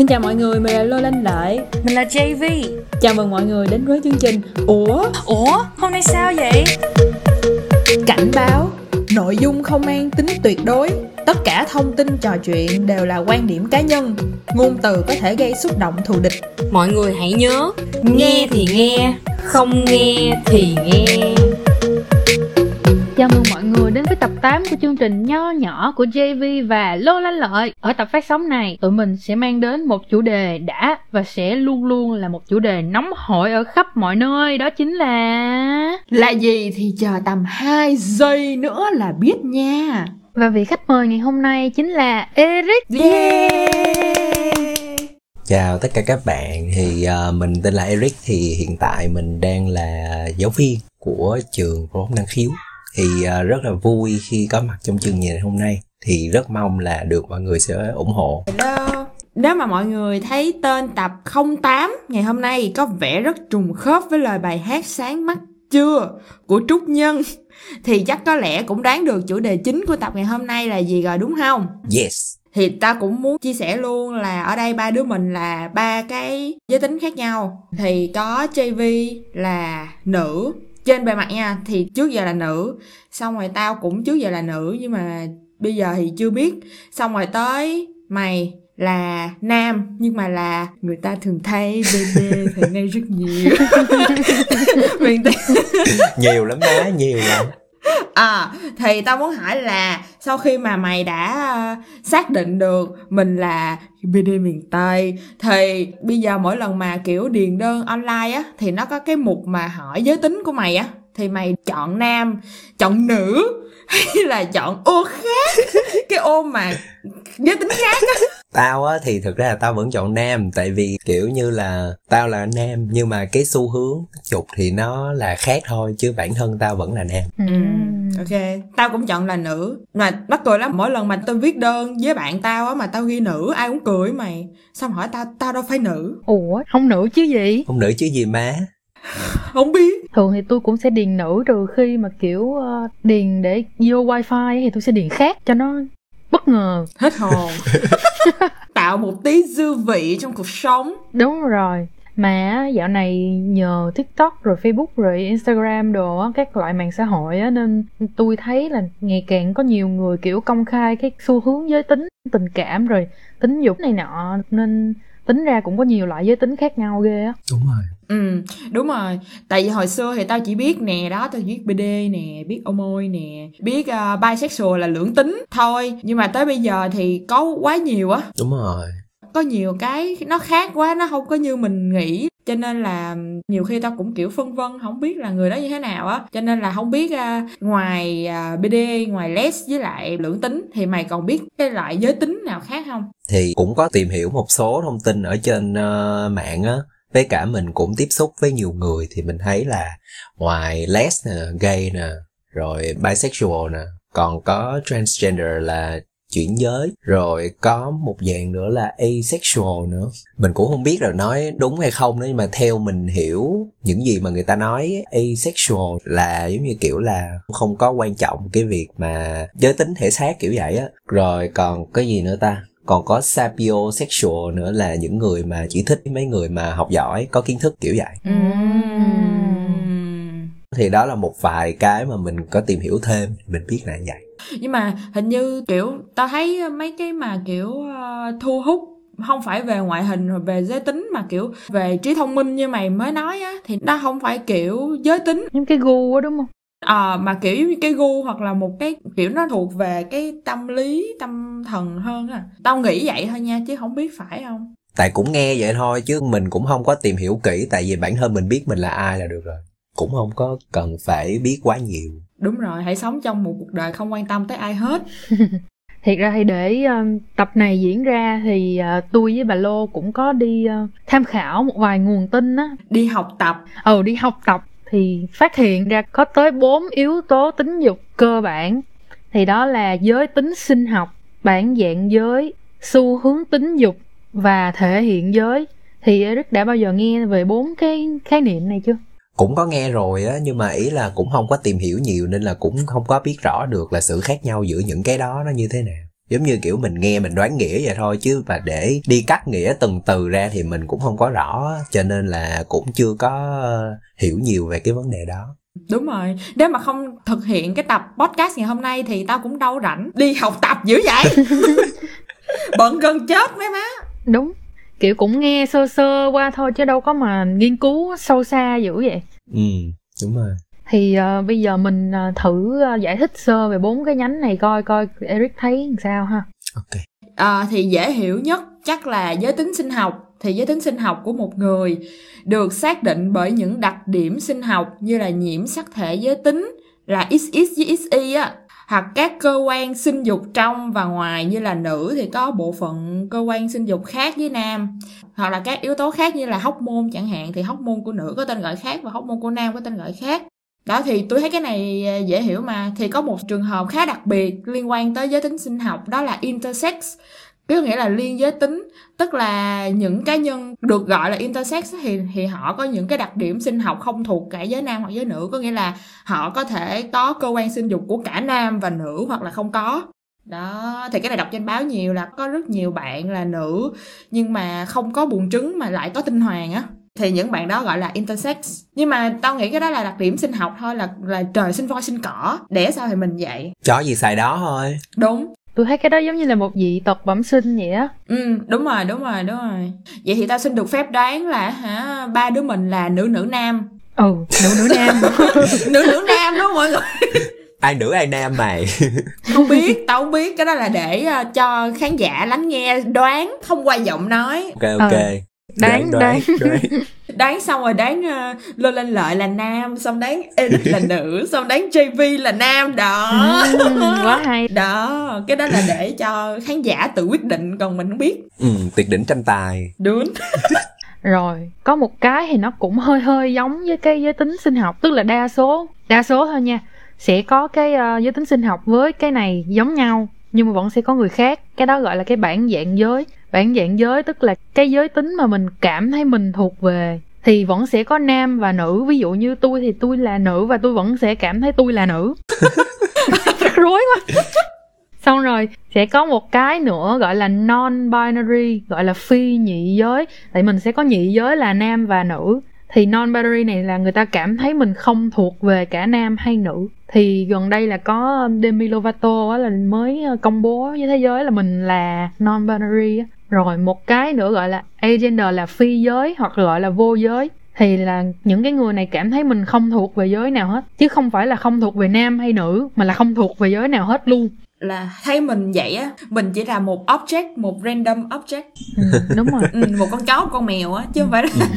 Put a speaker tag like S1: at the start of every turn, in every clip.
S1: Xin chào mọi người, mình là Lô Lanh Lợi
S2: Mình là JV
S1: Chào mừng mọi người đến với chương trình Ủa?
S2: Ủa? Hôm nay sao vậy?
S1: Cảnh báo Nội dung không mang tính tuyệt đối Tất cả thông tin trò chuyện đều là quan điểm cá nhân Ngôn từ có thể gây xúc động thù địch
S2: Mọi người hãy nhớ Nghe thì nghe Không nghe thì nghe
S3: Chào mừng mọi người đến với tập 8 của chương trình nho nhỏ của JV và Lô Lanh Lợi. Ở tập phát sóng này, tụi mình sẽ mang đến một chủ đề đã và sẽ luôn luôn là một chủ đề nóng hổi ở khắp mọi nơi. Đó chính là...
S1: Là gì thì chờ tầm 2 giây nữa là biết nha
S3: Và vị khách mời ngày hôm nay chính là Eric.
S1: Yeah
S4: Chào tất cả các bạn, thì uh, mình tên là Eric thì hiện tại mình đang là giáo viên của trường phổ thông năng khiếu thì uh, rất là vui khi có mặt trong chương trình hôm nay thì rất mong là được mọi người sẽ ủng hộ.
S1: Hello. Nếu mà mọi người thấy tên tập 08 ngày hôm nay có vẻ rất trùng khớp với lời bài hát Sáng mắt chưa của Trúc Nhân thì chắc có lẽ cũng đoán được chủ đề chính của tập ngày hôm nay là gì rồi đúng không?
S4: Yes.
S1: Thì ta cũng muốn chia sẻ luôn là ở đây ba đứa mình là ba cái giới tính khác nhau thì có JV là nữ trên bề mặt nha thì trước giờ là nữ. Xong rồi tao cũng trước giờ là nữ nhưng mà bây giờ thì chưa biết. Xong rồi tới mày là nam nhưng mà là người ta thường thấy BB thời nay rất nhiều. Mình
S4: nhiều lắm má, nhiều lắm.
S1: à thì tao muốn hỏi là sau khi mà mày đã uh, xác định được mình là BD miền Tây thì bây giờ mỗi lần mà kiểu điền đơn online á thì nó có cái mục mà hỏi giới tính của mày á thì mày chọn nam chọn nữ hay là chọn ô khác cái ô mà giới tính khác á
S4: Tao á thì thực ra là tao vẫn chọn nam tại vì kiểu như là tao là nam nhưng mà cái xu hướng chụp thì nó là khác thôi chứ bản thân tao vẫn là nam.
S3: Ừ.
S1: ok tao cũng chọn là nữ mà mắc cười lắm mỗi lần mà tao viết đơn với bạn tao á mà tao ghi nữ ai cũng cười mày xong hỏi tao tao đâu phải nữ
S3: Ủa, không nữ chứ gì?
S4: Không nữ chứ gì má.
S1: không biết
S3: Thường thì tôi cũng sẽ điền nữ trừ khi mà kiểu ờ, điền để vô wifi ấy, thì tôi sẽ điền khác cho nó bất ngờ.
S1: hết hồn tạo một tí dư vị trong cuộc sống
S3: Đúng rồi. Mà dạo này nhờ TikTok rồi Facebook rồi Instagram đồ á, các loại mạng xã hội á nên tôi thấy là ngày càng có nhiều người kiểu công khai cái xu hướng giới tính, tình cảm rồi tính dục này nọ nên tính ra cũng có nhiều loại giới tính khác nhau ghê á.
S4: Đúng rồi.
S1: Ừ đúng rồi. Tại vì hồi xưa thì tao chỉ biết nè đó tao biết bd nè biết omoi nè biết uh, bisexual là lưỡng tính thôi. Nhưng mà tới bây giờ thì có quá nhiều á.
S4: Đúng rồi.
S1: có nhiều cái nó khác quá nó không có như mình nghĩ. Cho nên là nhiều khi tao cũng kiểu phân vân không biết là người đó như thế nào á. Cho nên là không biết à, ngoài à, bd ngoài les với lại lưỡng tính thì mày còn biết cái loại giới tính nào khác không?
S4: Thì cũng có tìm hiểu một số thông tin ở trên uh, mạng á với cả mình cũng tiếp xúc với nhiều người thì mình thấy là ngoài les nè, gay nè, rồi bisexual nè, còn có transgender là chuyển giới, rồi có một dạng nữa là asexual nữa. Mình cũng không biết là nói đúng hay không nữa, nhưng mà theo mình hiểu những gì mà người ta nói, asexual là giống như kiểu là không có quan trọng cái việc mà giới tính thể xác kiểu vậy á. Rồi còn cái gì nữa ta? Còn có sapiosexual nữa là những người mà chỉ thích mấy người mà học giỏi có kiến thức kiểu vậy
S1: Ừm.
S4: thì đó là một vài cái mà mình có tìm hiểu thêm mình biết là như vậy
S1: nhưng mà hình như kiểu tao thấy mấy cái mà kiểu ờ, thu hút không phải về ngoại hình rồi về giới tính mà kiểu về trí thông minh như mày mới nói á thì nó không phải kiểu giới tính
S3: Giống cái gu á đúng không?
S1: À, mà kiểu như cái gu hoặc là một cái kiểu nó thuộc về cái tâm lý tâm thần hơn á. Tao nghĩ vậy thôi nha chứ không biết phải không?
S4: Tại cũng nghe vậy thôi chứ mình cũng không có tìm hiểu kỹ tại vì bản thân mình biết mình là ai là được rồi. Cũng không có cần phải biết quá nhiều.
S1: Đúng rồi hãy sống trong một cuộc đời không quan tâm tới ai hết.
S3: Thiệt ra thì để ờ, tập này diễn ra thì ờ, tôi với bà Lô cũng có đi tham khảo một vài nguồn tin á.
S1: đi học tập.
S3: Ừ đi học tập thì phát hiện ra có tới 4 yếu tố tính dục cơ bản. Thì đó là giới tính sinh học, bản dạng giới, xu hướng tính dục và thể hiện giới. Thì Eric đã bao giờ nghe về bốn cái khái niệm này chưa?
S4: cũng có nghe rồi á nhưng mà ý là cũng không có tìm hiểu nhiều nên là cũng không có biết rõ được là sự khác nhau giữa những cái đó nó như thế nào giống như kiểu mình nghe mình đoán nghĩa vậy thôi chứ và để đi cắt nghĩa từng từ ra thì mình cũng không có rõ cho nên là cũng chưa có hiểu nhiều về cái vấn đề đó
S1: Đúng rồi, nếu mà không thực hiện cái tập podcast ngày hôm nay thì tao cũng đâu rảnh đi học tập dữ vậy. Bận gần chết mấy má.
S3: đúng kiểu cũng nghe sơ sơ qua thôi chứ đâu có mà nghiên cứu sâu xa dữ vậy
S4: ừ đúng rồi
S3: thì uh, bây giờ mình uh, thử uh, giải thích sơ về bốn cái nhánh này coi coi Eric thấy làm sao ha.
S4: Ok.
S1: À, thì dễ hiểu nhất chắc là giới tính sinh học. Thì giới tính sinh học của một người được xác định bởi những đặc điểm sinh học như là nhiễm sắc thể giới tính là XX với XY á hoặc các cơ quan sinh dục trong và ngoài như là nữ thì có bộ phận cơ quan sinh dục khác với nam hoặc là các yếu tố khác như là hóc môn chẳng hạn. Thì hóc môn của nữ có tên gọi khác và hóc môn của nam có tên gọi khác đó, thì tôi thấy cái này à, dễ hiểu mà. Thì có một trường hợp khá đặc biệt liên quan tới giới tính sinh học, đó là intersex. Có nghĩa là liên giới tính, tức là những cá nhân được gọi là intersex thì thì họ có những cái đặc điểm sinh học không thuộc cả giới nam hoặc giới nữ. Có nghĩa là họ có thể có cơ quan sinh dục của cả nam và nữ hoặc là không có. Đó, thì cái này đọc trên báo nhiều là có rất nhiều bạn là nữ, nhưng mà không có buồng trứng mà lại có tinh hoàng á thì những bạn đó gọi là intersex. Nhưng mà tao nghĩ cái đó là đặc điểm sinh học thôi là là trời sinh voi sinh cỏ. Đẻ sao thì mình vậy?
S4: Chó gì xài đó thôi.
S1: Đúng.
S3: Tôi thấy cái đó giống như là một dị tật bẩm sinh vậy á.
S1: Ừ đúng rồi đúng rồi đúng rồi. Vậy thì tao xin được phép đoán là hả ba đứa mình là nữ nữ nam?
S3: Ừ nữ nữ nam.
S1: Nữ nữ nam đúng không mọi người?
S4: Ai nữ ai nam mày?
S1: Không biết tao không biết. Cái đó là để uh, cho khán giả lắng nghe đoán thông qua giọng nói.
S4: Ok ok.
S3: Ờ. Đáng,
S4: đoán đoán
S1: đoán xong rồi đoán uh, lô lên lợi là nam xong đoán edit là nữ xong đoán jv là nam đó.
S3: Ừ, quá hay.
S1: Đó cái đó là để cho khán giả tự quyết định còn mình không biết.
S4: Ừ tuyệt đỉnh tranh tài.
S1: Đúng.
S3: Rồi có một cái thì nó cũng hơi hơi giống với cái giới tính sinh học tức là đa số đa số thôi nha sẽ có cái uh, giới tính sinh học với cái này giống nhau nhưng mà vẫn sẽ có người khác. Cái đó gọi là cái bản dạng giới bản dạng giới tức là cái giới tính mà mình cảm thấy mình thuộc về thì vẫn sẽ có nam và nữ. Ví dụ như tôi thì tôi là nữ và tôi vẫn sẽ cảm thấy tôi là nữ. Rối quá. Xong rồi sẽ có một cái nữa gọi là non binary gọi là phi nhị giới. Tại mình sẽ có nhị giới là nam và nữ. Thì non binary này là người ta cảm thấy mình không thuộc về cả nam hay nữ. Thì gần đây là có Demi Lovato á, là mới công bố với thế giới là mình là non binary. Rồi một cái nữa gọi là agender là phi giới hoặc gọi là vô giới. Thì là những cái người này cảm thấy mình không thuộc về giới nào hết. Chứ không phải là không thuộc về nam hay nữ mà là không thuộc về giới nào hết luôn.
S1: Là thấy mình vậy á mình chỉ là một object một random object.
S3: Ừ, đúng rồi.
S1: Ừ, một con chó một con mèo á chứ không phải là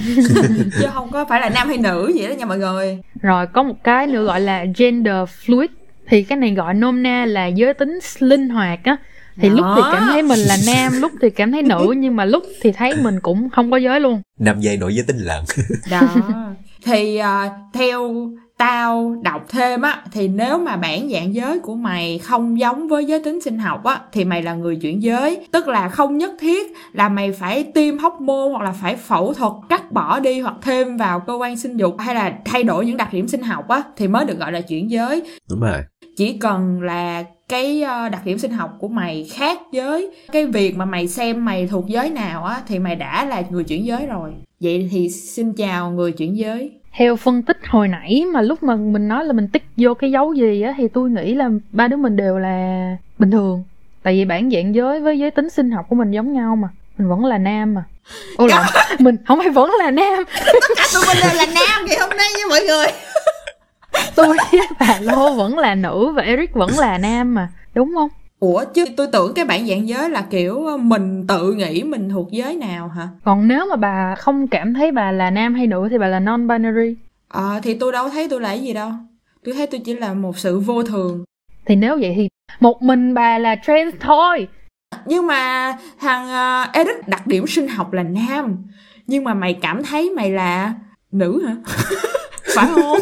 S1: chứ không có phải là nam hay nữ vậy đó nha mọi người.
S3: Rồi có một cái nữa gọi là gender fluid. Thì cái này gọi nôm na là giới tính linh hoạt á thì
S1: Đó.
S3: lúc thì cảm thấy mình là nam lúc thì cảm thấy nữ nhưng mà lúc thì thấy mình cũng không có giới luôn.
S4: Năm giây nổi giới tinh lận.
S1: Đó. Thì uh, theo tao đọc thêm á thì nếu mà bản dạng giới của mày không giống với giới tính sinh học á thì mày là người chuyển giới. Tức là không nhất thiết là mày phải tiêm hóc môn hoặc là phải phẫu thuật cắt bỏ đi hoặc thêm vào cơ quan sinh dục hay là thay đổi những đặc điểm sinh học á thì mới được gọi là chuyển giới.
S4: Đúng rồi.
S1: Chỉ cần là cái ờ, đặc điểm sinh học của mày khác với cái việc mà mày xem mày thuộc giới nào á thì mày đã là người chuyển giới rồi. Vậy thì xin chào người chuyển giới.
S3: Theo phân tích hồi nãy mà lúc mà mình nói là mình tích vô cái dấu gì á thì tôi nghĩ là ba đứa mình đều là bình thường. Tại vì bản dạng giới với giới tính sinh học của mình giống nhau mà. Mình vẫn là nam mà. Ô lộn mình không phải vẫn là nam.
S1: Tụi mình đều là nam ngày hôm nay nha mọi người
S3: tôi. Bà lô vẫn là nữ và eric vẫn là nam mà đúng không?
S1: Ủa chứ tôi tưởng cái bản dạng giới là kiểu mình tự nghĩ mình thuộc giới nào hả?
S3: Còn nếu mà bà không cảm thấy bà là nam hay nữ thì bà là non binary
S1: ờ thì tôi đâu thấy tôi là cái gì đâu. Tôi thấy tôi chỉ là một sự vô thường.
S3: Thì nếu vậy thì một mình bà là trans thôi.
S1: Nhưng mà thằng uh, Eric đặc điểm sinh học là nam. Nhưng mà mày cảm thấy mày là nữ hả? Phải không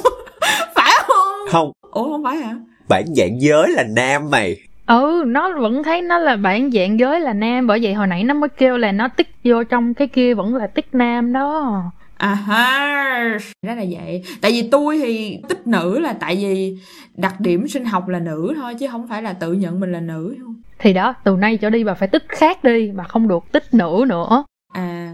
S1: không. Ủa không phải hả?
S4: Bản dạng giới là nam mày.
S3: Ừ nó vẫn thấy nó là bản dạng giới là nam bởi vậy hồi nãy nó mới kêu là nó tích vô trong cái kia vẫn là tích nam đó.
S1: À ha đó là vậy. Tại vì tôi thì tích nữ là tại vì đặc điểm sinh học là nữ thôi chứ không phải là tự nhận mình là nữ không?
S3: Thì đó từ nay trở đi bà phải tích khác đi bà không được tích nữ nữa.
S1: À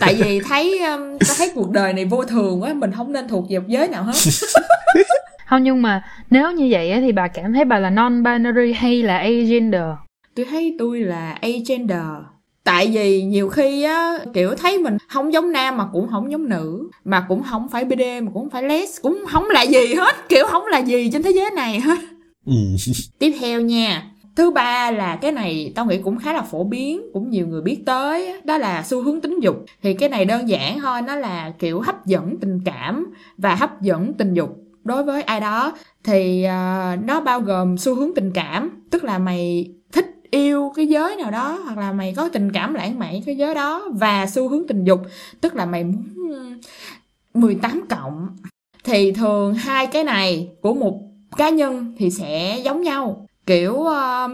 S1: tại vì thấy um, ta thấy cuộc đời này vô thường quá mình không nên thuộc về một giới nào hết
S3: không nhưng mà nếu như vậy á, thì bà cảm thấy bà là non binary hay là agender?
S1: Tôi thấy tôi là agender. Tại vì nhiều khi á kiểu thấy mình không giống nam mà cũng không giống nữ mà cũng không phải bd mà cũng không phải les cũng không là gì hết kiểu không là gì trên thế giới này hết.
S4: Ừ.
S1: tiếp theo nha thứ ba là cái này tao nghĩ cũng khá là phổ biến cũng nhiều người biết tới đó là xu hướng tính dục. Thì cái này đơn giản thôi nó là kiểu hấp dẫn tình cảm và hấp dẫn tình dục đối với ai đó thì uh, nó bao gồm xu hướng tình cảm tức là mày thích yêu cái giới nào đó hoặc là mày có tình cảm lãng mạn cái giới đó và xu hướng tình dục tức là mày muốn 18 cộng. Thì thường hai cái này của một cá nhân thì sẽ giống nhau. Kiểu uh,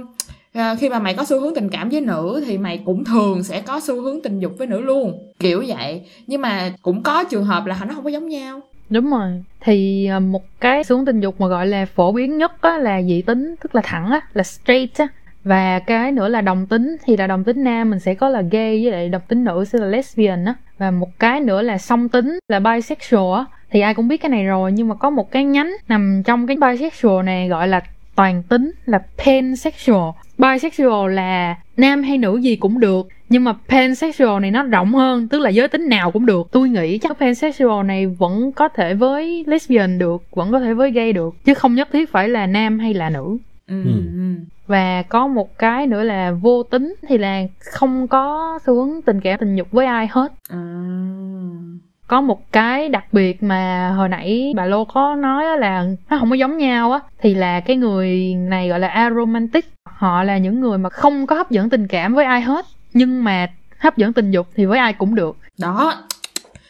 S1: uh, khi mà mày có xu hướng tình cảm với nữ thì mày cũng thường sẽ có xu hướng tình dục với nữ luôn. Kiểu vậy. Nhưng mà cũng có trường hợp là nó không có giống nhau
S3: đúng rồi. Thì à, một cái xuống tình dục mà gọi là phổ biến nhất á, là dị tính tức là thẳng á là straight á. Và cái nữa là đồng tính thì là đồng tính nam mình sẽ có là gay với lại đồng tính nữ sẽ là lesbian á. Và một cái nữa là song tính là bisexual á. Thì ai cũng biết cái này rồi nhưng mà có một cái nhánh nằm trong cái bisexual này gọi là toàn tính là pansexual. Bisexual là nam hay nữ gì cũng được nhưng mà pansexual này nó rộng hơn tức là giới tính nào cũng được tôi nghĩ chắc pansexual này vẫn có thể với lesbian được vẫn có thể với gay được chứ không nhất thiết phải là nam hay là nữ
S1: ừ.
S4: Ừ.
S1: ừ.
S3: và có một cái nữa là vô tính thì là không có xu hướng tình cảm tình dục với ai hết
S1: À.
S3: có một cái đặc biệt mà hồi nãy bà lô có nói á là nó không có giống nhau á thì là cái người này gọi là aromantic họ là những người mà không có hấp dẫn tình cảm với ai hết nhưng mà hấp dẫn tình dục thì với ai cũng được.
S1: Đó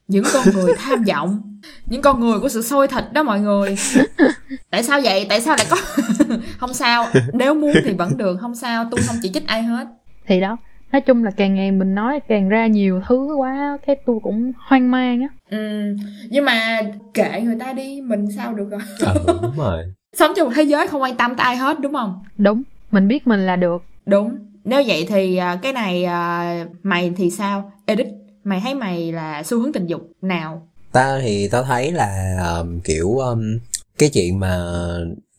S1: những con người tham vọng những con người của sự sôi thịt đó mọi người. Tại sao vậy? Tại sao lại có không sao nếu muốn thì vẫn được không sao tôi không chỉ trích ai hết.
S3: Thì đó nói chung là càng ngày mình nói càng ra nhiều thứ quá cái tôi cũng hoang mang á.
S1: Ừ nhưng mà kệ người ta đi mình sao được rồi
S4: ừ, đúng rồi.
S1: Sống trong một thế giới không quan tâm tới ai hết đúng không?
S3: Đúng mình biết mình là được.
S1: Đúng nếu vậy thì à, cái này à, mày thì sao? Edit mày thấy mày là xu hướng tình dục nào?
S4: Ta thì tao thấy là um, kiểu um, cái chuyện mà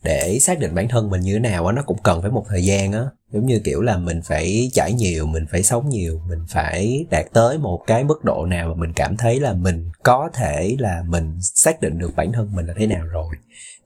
S4: để xác định bản thân mình như thế nào á nó cũng cần phải một thời gian á. Giống như kiểu là mình phải trải nhiều mình phải sống nhiều mình phải đạt tới một cái mức độ nào mà mình cảm thấy là mình có thể là mình xác định được bản thân mình là thế nào rồi.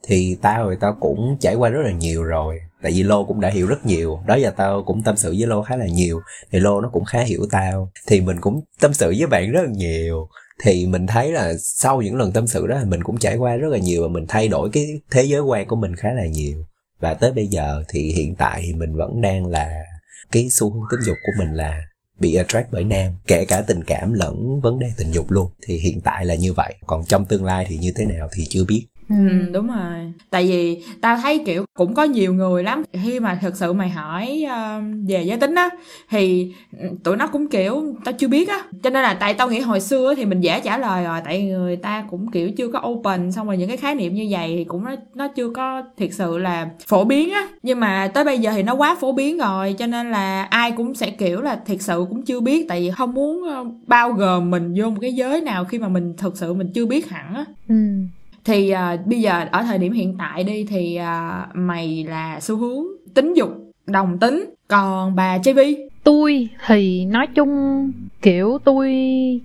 S4: Thì tao thì tao cũng trải qua rất là nhiều rồi tại vì lô cũng đã hiểu rất nhiều. Đó giờ tao cũng tâm sự với lô khá là nhiều. Thì lô nó cũng khá hiểu tao. Thì mình cũng tâm sự với bạn rất là nhiều. Thì mình thấy là sau những lần tâm sự đó, mình cũng trải qua rất là nhiều và mình thay đổi cái thế giới quan của mình khá là nhiều. Và tới bây giờ thì hiện tại thì mình vẫn đang là cái xu hướng tính dục của mình là bị attract bởi nam. Kể cả tình cảm lẫn vấn đề tình dục luôn. Thì hiện tại là như vậy. Còn trong tương lai thì như thế nào thì chưa biết.
S1: Ừ, đúng rồi. Tại vì tao thấy kiểu cũng có nhiều người lắm khi mà thực sự mày hỏi ờ, về giới tính á thì ừ, tụi nó cũng kiểu tao chưa biết á. Cho nên là tại tao nghĩ hồi xưa thì mình dễ trả lời rồi tại người ta cũng kiểu chưa có open xong rồi những cái khái niệm như vậy thì cũng nó nó chưa có thiệt sự là phổ biến á. Nhưng mà tới bây giờ thì nó quá phổ biến rồi cho nên là ai cũng sẽ kiểu là thiệt sự cũng chưa biết tại vì không muốn ờ, bao gồm mình vô một cái giới nào khi mà mình thực sự mình chưa biết hẳn á
S3: ừ
S1: thì uh, bây giờ ở thời điểm hiện tại đi thì uh, mày là xu hướng tính dục đồng tính. Còn bà JV
S3: tôi thì nói chung kiểu tôi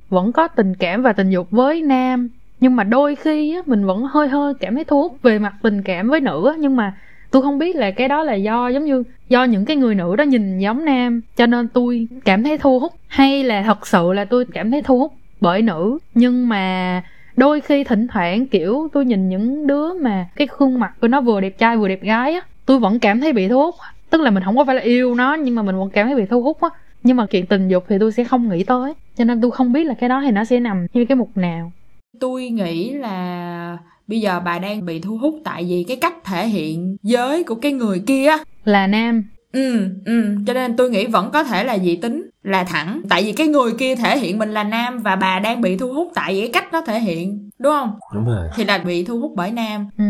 S3: vẫn có tình cảm và tình dục với nam. Nhưng mà đôi khi á, mình vẫn hơi hơi cảm thấy thu hút về mặt tình cảm với nữ á, nhưng mà tôi không biết là cái đó là do giống như do những cái người nữ đó nhìn giống nam. Cho nên tôi cảm thấy thu hút. Hay là thật sự là tôi cảm thấy thu hút bởi nữ. Nhưng mà đôi khi thỉnh thoảng kiểu tôi nhìn những đứa mà cái khuôn mặt của nó vừa đẹp trai vừa đẹp gái á tôi vẫn cảm thấy bị thu hút. Tức là mình không có phải là yêu nó nhưng mà mình vẫn cảm thấy bị thu hút á. Nhưng mà chuyện tình dục thì tôi sẽ không nghĩ tới cho nên tôi không biết là cái đó thì nó sẽ nằm như cái mục nào.
S1: Tôi nghĩ là bây giờ bà đang bị thu hút tại vì cái cách thể hiện giới của cái người kia á.
S3: Là nam
S1: ừ ừ. Cho nên tôi nghĩ vẫn có thể là dị tính là thẳng. Tại vì cái người kia thể hiện mình là nam và bà đang bị thu hút tại vì cái cách nó thể hiện đúng không?
S4: Đúng rồi.
S1: Thì là bị thu hút bởi nam.
S3: Ừ.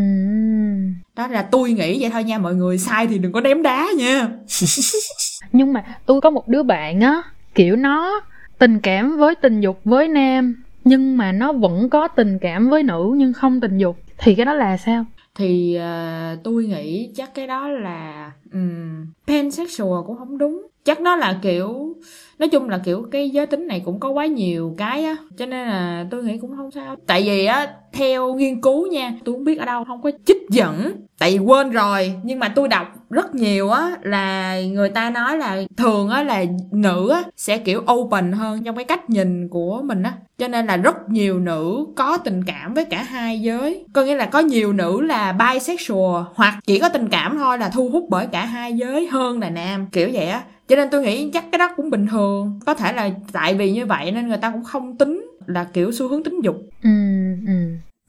S1: đó là tôi nghĩ vậy thôi nha mọi người. Sai thì đừng có ném đá nha.
S3: Nhưng mà tôi có một đứa bạn á kiểu nó tình cảm với tình dục với nam nhưng mà nó vẫn có tình cảm với nữ nhưng không tình dục. Thì cái đó là sao
S1: thì uh, tôi nghĩ chắc cái đó là um, pansexual cũng không đúng. Chắc nó là kiểu nói chung là, kiểu, cái giới tính này cũng có quá nhiều cái á, cho nên là tôi nghĩ cũng không sao. Tại vì á, theo nghiên cứu nha, tôi không biết ở đâu, không có trích dẫn. Tại vì quên rồi, nhưng mà tôi đọc rất nhiều á, là người ta nói là thường á, là nữ á, sẽ, kiểu, open hơn trong cái cách nhìn của mình á. Cho nên là rất nhiều nữ có tình cảm với cả hai giới. Có nghĩa là có nhiều nữ là bisexual hoặc chỉ có tình cảm thôi là thu hút bởi cả hai giới hơn là nam, kiểu vậy á cho nên tôi nghĩ chắc cái đó cũng bình thường. Có thể là tại vì như vậy nên người ta cũng không tính là kiểu xu hướng tính dục.
S3: Ừ ừ.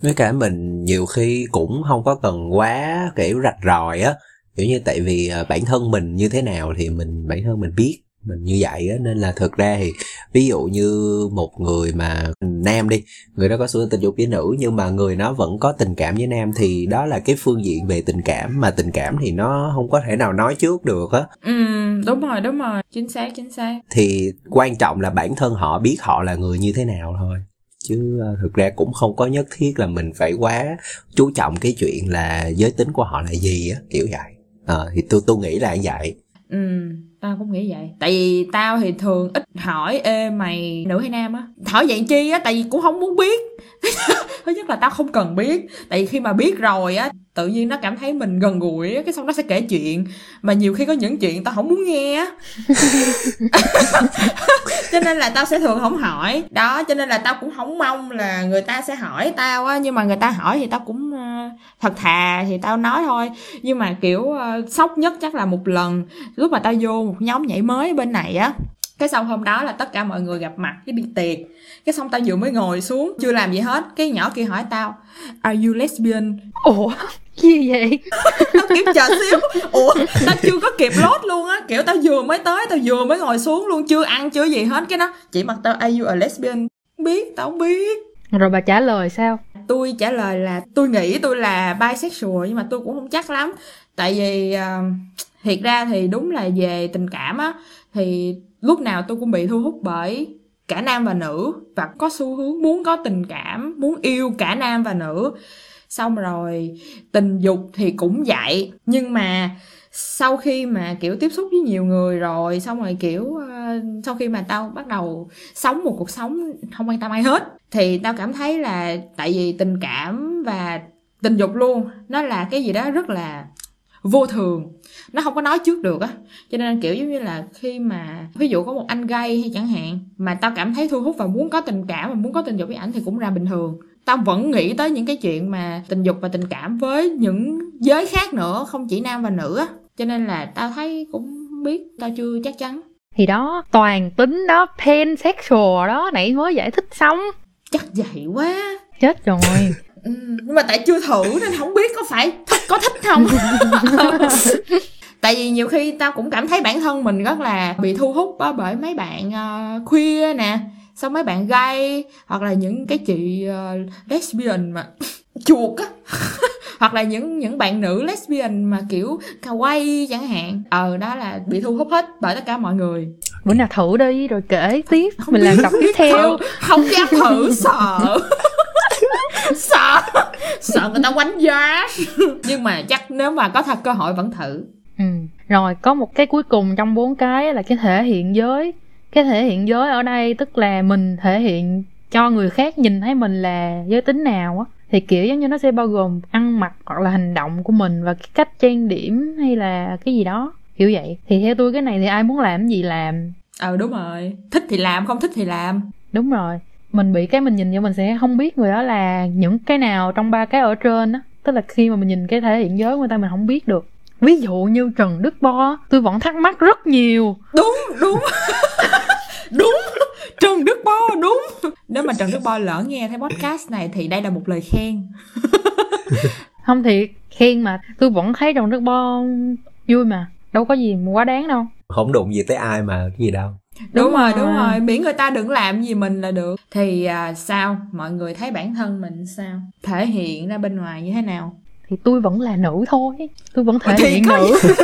S4: Với cả mình nhiều khi cũng không có cần quá kiểu rạch ròi á. Kiểu như tại vì à, bản thân mình như thế nào thì mình bản thân mình biết mình như vậy á nên là thực ra thì ví dụ như một người mà nam đi người đó có xu hướng tình dục với nữ nhưng mà người nó vẫn có tình cảm với nam thì đó là cái phương diện về tình cảm mà tình cảm thì nó không có thể nào nói trước được á.
S1: Ừ đúng rồi đúng rồi chính xác chính xác.
S4: Thì quan trọng là bản thân họ biết họ là người như thế nào thôi chứ à, thực ra cũng không có nhất thiết là mình phải quá chú trọng cái chuyện là giới tính của họ là gì á kiểu vậy. À, thì tôi tôi nghĩ là như vậy.
S1: Ừ tao cũng nghĩ vậy. Tại vì tao thì thường ít hỏi, ê, mày nữ hay nam á? Hỏi vậy chi á, tại vì cũng không muốn biết. Thứ nhất là tao không cần biết. Tại vì khi mà biết rồi á tự nhiên nó cảm thấy mình gần gũi á cái xong nó sẽ kể chuyện. Mà nhiều khi có những chuyện tao không muốn nghe á. Cho nên là tao sẽ thường không hỏi. Đó cho nên là tao cũng không mong là người ta sẽ hỏi tao á. Nhưng mà người ta hỏi thì tao cũng uh, thật thà thì tao nói thôi. Nhưng mà kiểu uh, sốc nhất chắc là một lần lúc mà tao vô một nhóm nhảy mới bên này á. Cái xong hôm đó là tất cả mọi người gặp mặt cái đi tiệc. Cái xong tao vừa mới ngồi xuống chưa làm gì hết. Cái nhỏ kia hỏi tao are you lesbian?
S3: Ủa gì vậy?
S1: Tao kịp chờ xíu. Ủa tao chưa có kịp lốt luôn á. Kiểu tao vừa mới tới tao vừa mới ngồi xuống luôn chưa ăn chưa gì hết. Cái đó chỉ mặt tao are you a lesbian? Biết tao không biết.
S3: Rồi bà trả lời sao?
S1: Tôi trả lời là tôi nghĩ tôi là bisexual nhưng mà tôi cũng không chắc lắm. Tại vì uh, thiệt ra thì đúng là về tình cảm á thì lúc nào tôi cũng bị thu hút bởi cả nam và nữ. Và có xu hướng muốn có tình cảm muốn yêu cả nam và nữ xong rồi tình dục thì cũng vậy. Nhưng mà sau khi mà kiểu tiếp xúc với nhiều người rồi xong rồi kiểu uh, sau khi mà tao bắt đầu sống một cuộc sống không quan tâm ai hết thì tao cảm thấy là tại vì tình cảm và tình dục luôn nó là cái gì đó rất là vô thường. Nó không có nói trước được á. Cho nên kiểu giống như là khi mà ví dụ có một anh gay hay chẳng hạn mà tao cảm thấy thu hút và muốn có tình cảm và muốn có tình dục với ảnh thì cũng ra bình thường tao vẫn nghĩ tới những cái chuyện mà tình dục và tình cảm với những giới khác nữa không chỉ nam và nữ á. Cho nên là tao thấy cũng biết tao chưa chắc chắn.
S3: Thì đó toàn tính đó pansexual đó nãy mới giải thích xong.
S1: Chắc vậy quá.
S3: Chết rồi.
S1: Ừ, nhưng mà tại chưa thử nên không biết có phải thích có thích không? Tại vì nhiều khi tao cũng cảm thấy bản thân mình rất là bị thu hút bởi mấy bạn uh, khuya nè xong mấy bạn gay hoặc là những cái chị uh, lesbian mà chuột á. Hoặc là những những bạn nữ lesbian mà kiểu kawaii chẳng hạn. Ờ đó là bị thu hút hết bởi tất cả mọi người.
S3: Bữa nào thử đi rồi kể tiếp. Không mình làm tập tiếp theo.
S1: Không dám thử sợ. Sợ. Sợ người ta quánh giá. Nhưng mà chắc nếu mà có thật cơ hội vẫn thử.
S3: Ừ. rồi có một cái cuối cùng trong bốn cái là cái thể hiện giới cái thể hiện giới ở đây tức là mình thể hiện cho người khác nhìn thấy mình là giới tính nào á thì kiểu giống như nó sẽ bao gồm ăn mặc hoặc là hành động của mình và cái cách trang điểm hay là cái gì đó kiểu vậy. Thì theo tôi cái này thì ai muốn làm gì làm.
S1: Ờ đúng rồi. Thích thì làm không thích thì làm.
S3: Đúng rồi. Mình bị cái mình nhìn vô mình sẽ không biết người đó là những cái nào trong ba cái ở trên á. Tức là khi mà mình nhìn cái thể hiện giới của người ta mình không biết được. Ví dụ như trần đức bo tôi vẫn thắc mắc rất nhiều.
S1: Đúng đúng đúng. Trần đức bo đúng. Nếu mà trần đức bo lỡ nghe thấy podcast này thì đây là một lời khen.
S3: Không thì khen mà tôi vẫn thấy trần đức bo vui mà. Đâu có gì quá đáng đâu.
S4: Không đụng gì tới ai mà cái gì đâu.
S1: Đúng,
S3: Đúng
S1: rồi
S3: rồi.
S1: đúng rồi. Miễn người ta đừng làm gì mình là được. Thì à, sao? Mọi người thấy bản thân mình sao? Thể hiện ra bên ngoài như thế nào?
S3: Thì tôi vẫn là nữ thôi. Tôi vẫn thể
S1: Thì
S3: hiện
S1: có
S3: nữ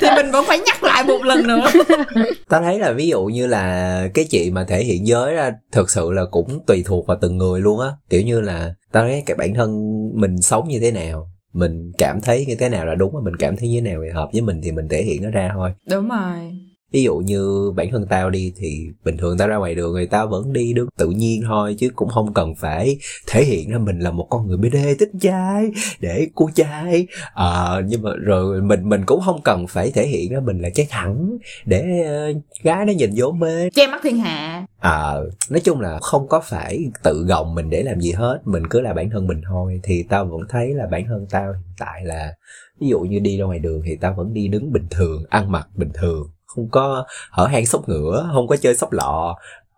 S1: thì mình vẫn phải nhắc lại một lần nữa.
S4: Tao thấy là ví dụ như là cái chị mà thể hiện giới ra thực sự là cũng tùy thuộc vào từng người luôn á. Kiểu như là tao thấy cái bản thân mình sống như thế nào mình cảm thấy như thế nào là đúng và mình cảm thấy như thế nào thì hợp với mình thì mình thể hiện nó ra thôi.
S1: Đúng rồi
S4: ví dụ như bản thân tao đi thì bình thường tao ra ngoài đường thì tao vẫn đi đứng tự nhiên thôi chứ cũng không cần phải thể hiện ra mình là một con người BD thích trai để cô trai. Ờ nhưng mà rồi mình mình cũng không cần phải thể hiện ra mình là trai thẳng để ờ, gái nó nhìn vô mê.
S1: Che mắt thiên hạ.
S4: Ờ nói chung là không có phải tự gồng mình để làm gì hết mình cứ là bản thân mình thôi. Thì tao vẫn thấy là bản thân tao hiện tại là ví dụ như đi ra ngoài đường thì tao vẫn đi đứng bình thường ăn mặc bình thường không có hở hang sóc ngựa, không có chơi sóc lọ.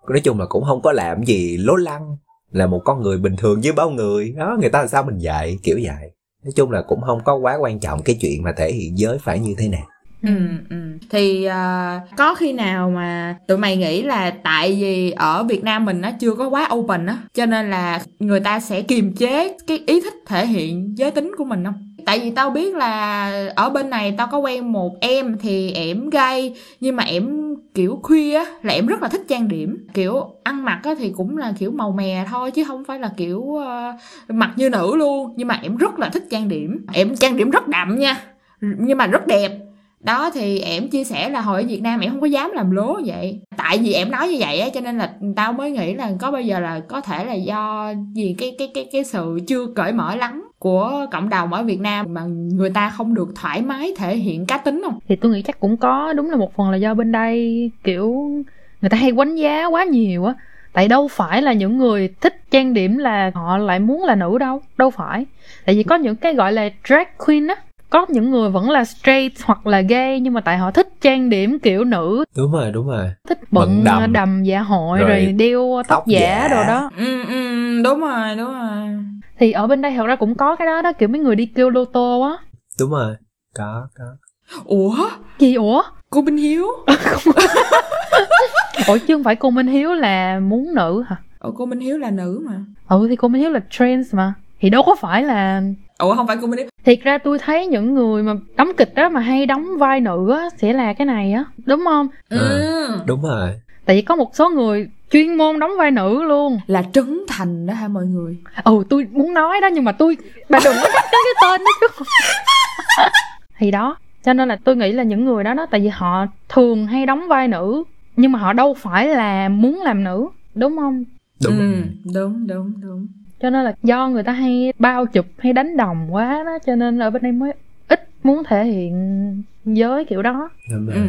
S4: Nói chung là cũng không có làm gì lố lăng là một con người bình thường với bao người. Đó người ta làm sao mình dạy kiểu vậy. Nói chung là cũng không có quá quan trọng cái chuyện mà thể hiện giới phải như thế nào.
S1: Ừ ừ. Thì uh, có khi nào mà tụi mày nghĩ là tại vì ở Việt Nam mình nó chưa có quá open á cho nên là người ta sẽ kiềm chế cái ý thích thể hiện giới tính của mình không? Tại vì tao biết là ở bên này tao có quen một em thì em gay nhưng mà em kiểu khuya á là em rất là thích trang điểm. Kiểu ăn mặc á thì cũng là kiểu màu mè thôi chứ không phải là kiểu uh, mặc như nữ luôn. Nhưng mà em rất là thích trang điểm. Em trang điểm rất đậm nha nhưng mà rất đẹp. Đó thì em chia sẻ là hồi ở Việt Nam em không có dám làm lố vậy. Tại vì em nói như vậy á cho nên là tao mới nghĩ là có bao giờ là có thể là do vì cái cái cái cái sự chưa cởi mở lắm của cộng đồng ở Việt Nam mà người ta không được thoải mái thể hiện cá tính không?
S3: Thì tôi nghĩ chắc cũng có, đúng là một phần là do bên đây, kiểu, người ta hay quánh giá quá nhiều á. Tại đâu phải là những người thích trang điểm là họ lại muốn là nữ đâu đâu phải. Tại vì có những cái gọi là drag queen á có những người vẫn là straight hoặc là gay nhưng mà tại họ thích trang điểm kiểu nữ.
S4: Đúng rồi đúng rồi.
S3: Thích
S4: Bận
S3: bận
S4: đầm.
S3: đầm, dạ hội
S4: Rồi
S3: rồi, đeo tóc,
S4: tóc
S3: giả,
S4: giả.
S3: đồ đó.
S1: Ừ ừ đúng rồi đúng rồi.
S3: Thì ở bên đây thật ra cũng có cái đó đó kiểu mấy người đi kêu lô tô á.
S4: Đúng rồi có có.
S1: Ủa?
S3: Gì ủa?
S1: Cô Minh Hiếu?
S3: Ủa chứ không phải cô Minh Hiếu là muốn nữ hả?
S1: Ủa cô Minh Hiếu là nữ mà.
S3: Ừ thì cô Minh Hiếu là trans mà. Thì đâu có phải là
S1: ủa không phải Hiếu
S3: thiệt ra tôi thấy những người mà đóng kịch đó mà hay đóng vai nữ á sẽ là cái này á đúng không?
S1: Ừ.
S4: đúng rồi.
S3: Tại vì có một số người chuyên môn đóng vai nữ luôn.
S1: Là Trấn Thành đó hả mọi người?
S3: Ừ tôi muốn nói đó nhưng mà tôi bà đừng có nhắc đến cái tên đó chứ. Thì đó cho nên là tôi nghĩ là những người đó đó tại vì họ thường hay đóng vai nữ nhưng mà họ đâu phải là muốn làm nữ đúng không?
S4: Đúng.
S1: Ừ, đúng đúng đúng
S3: cho nên là do người ta hay bao chụp hay đánh đồng quá đó cho nên ở bên đây mới ít muốn thể hiện giới kiểu đó
S4: Đúng rồi.
S1: ừ.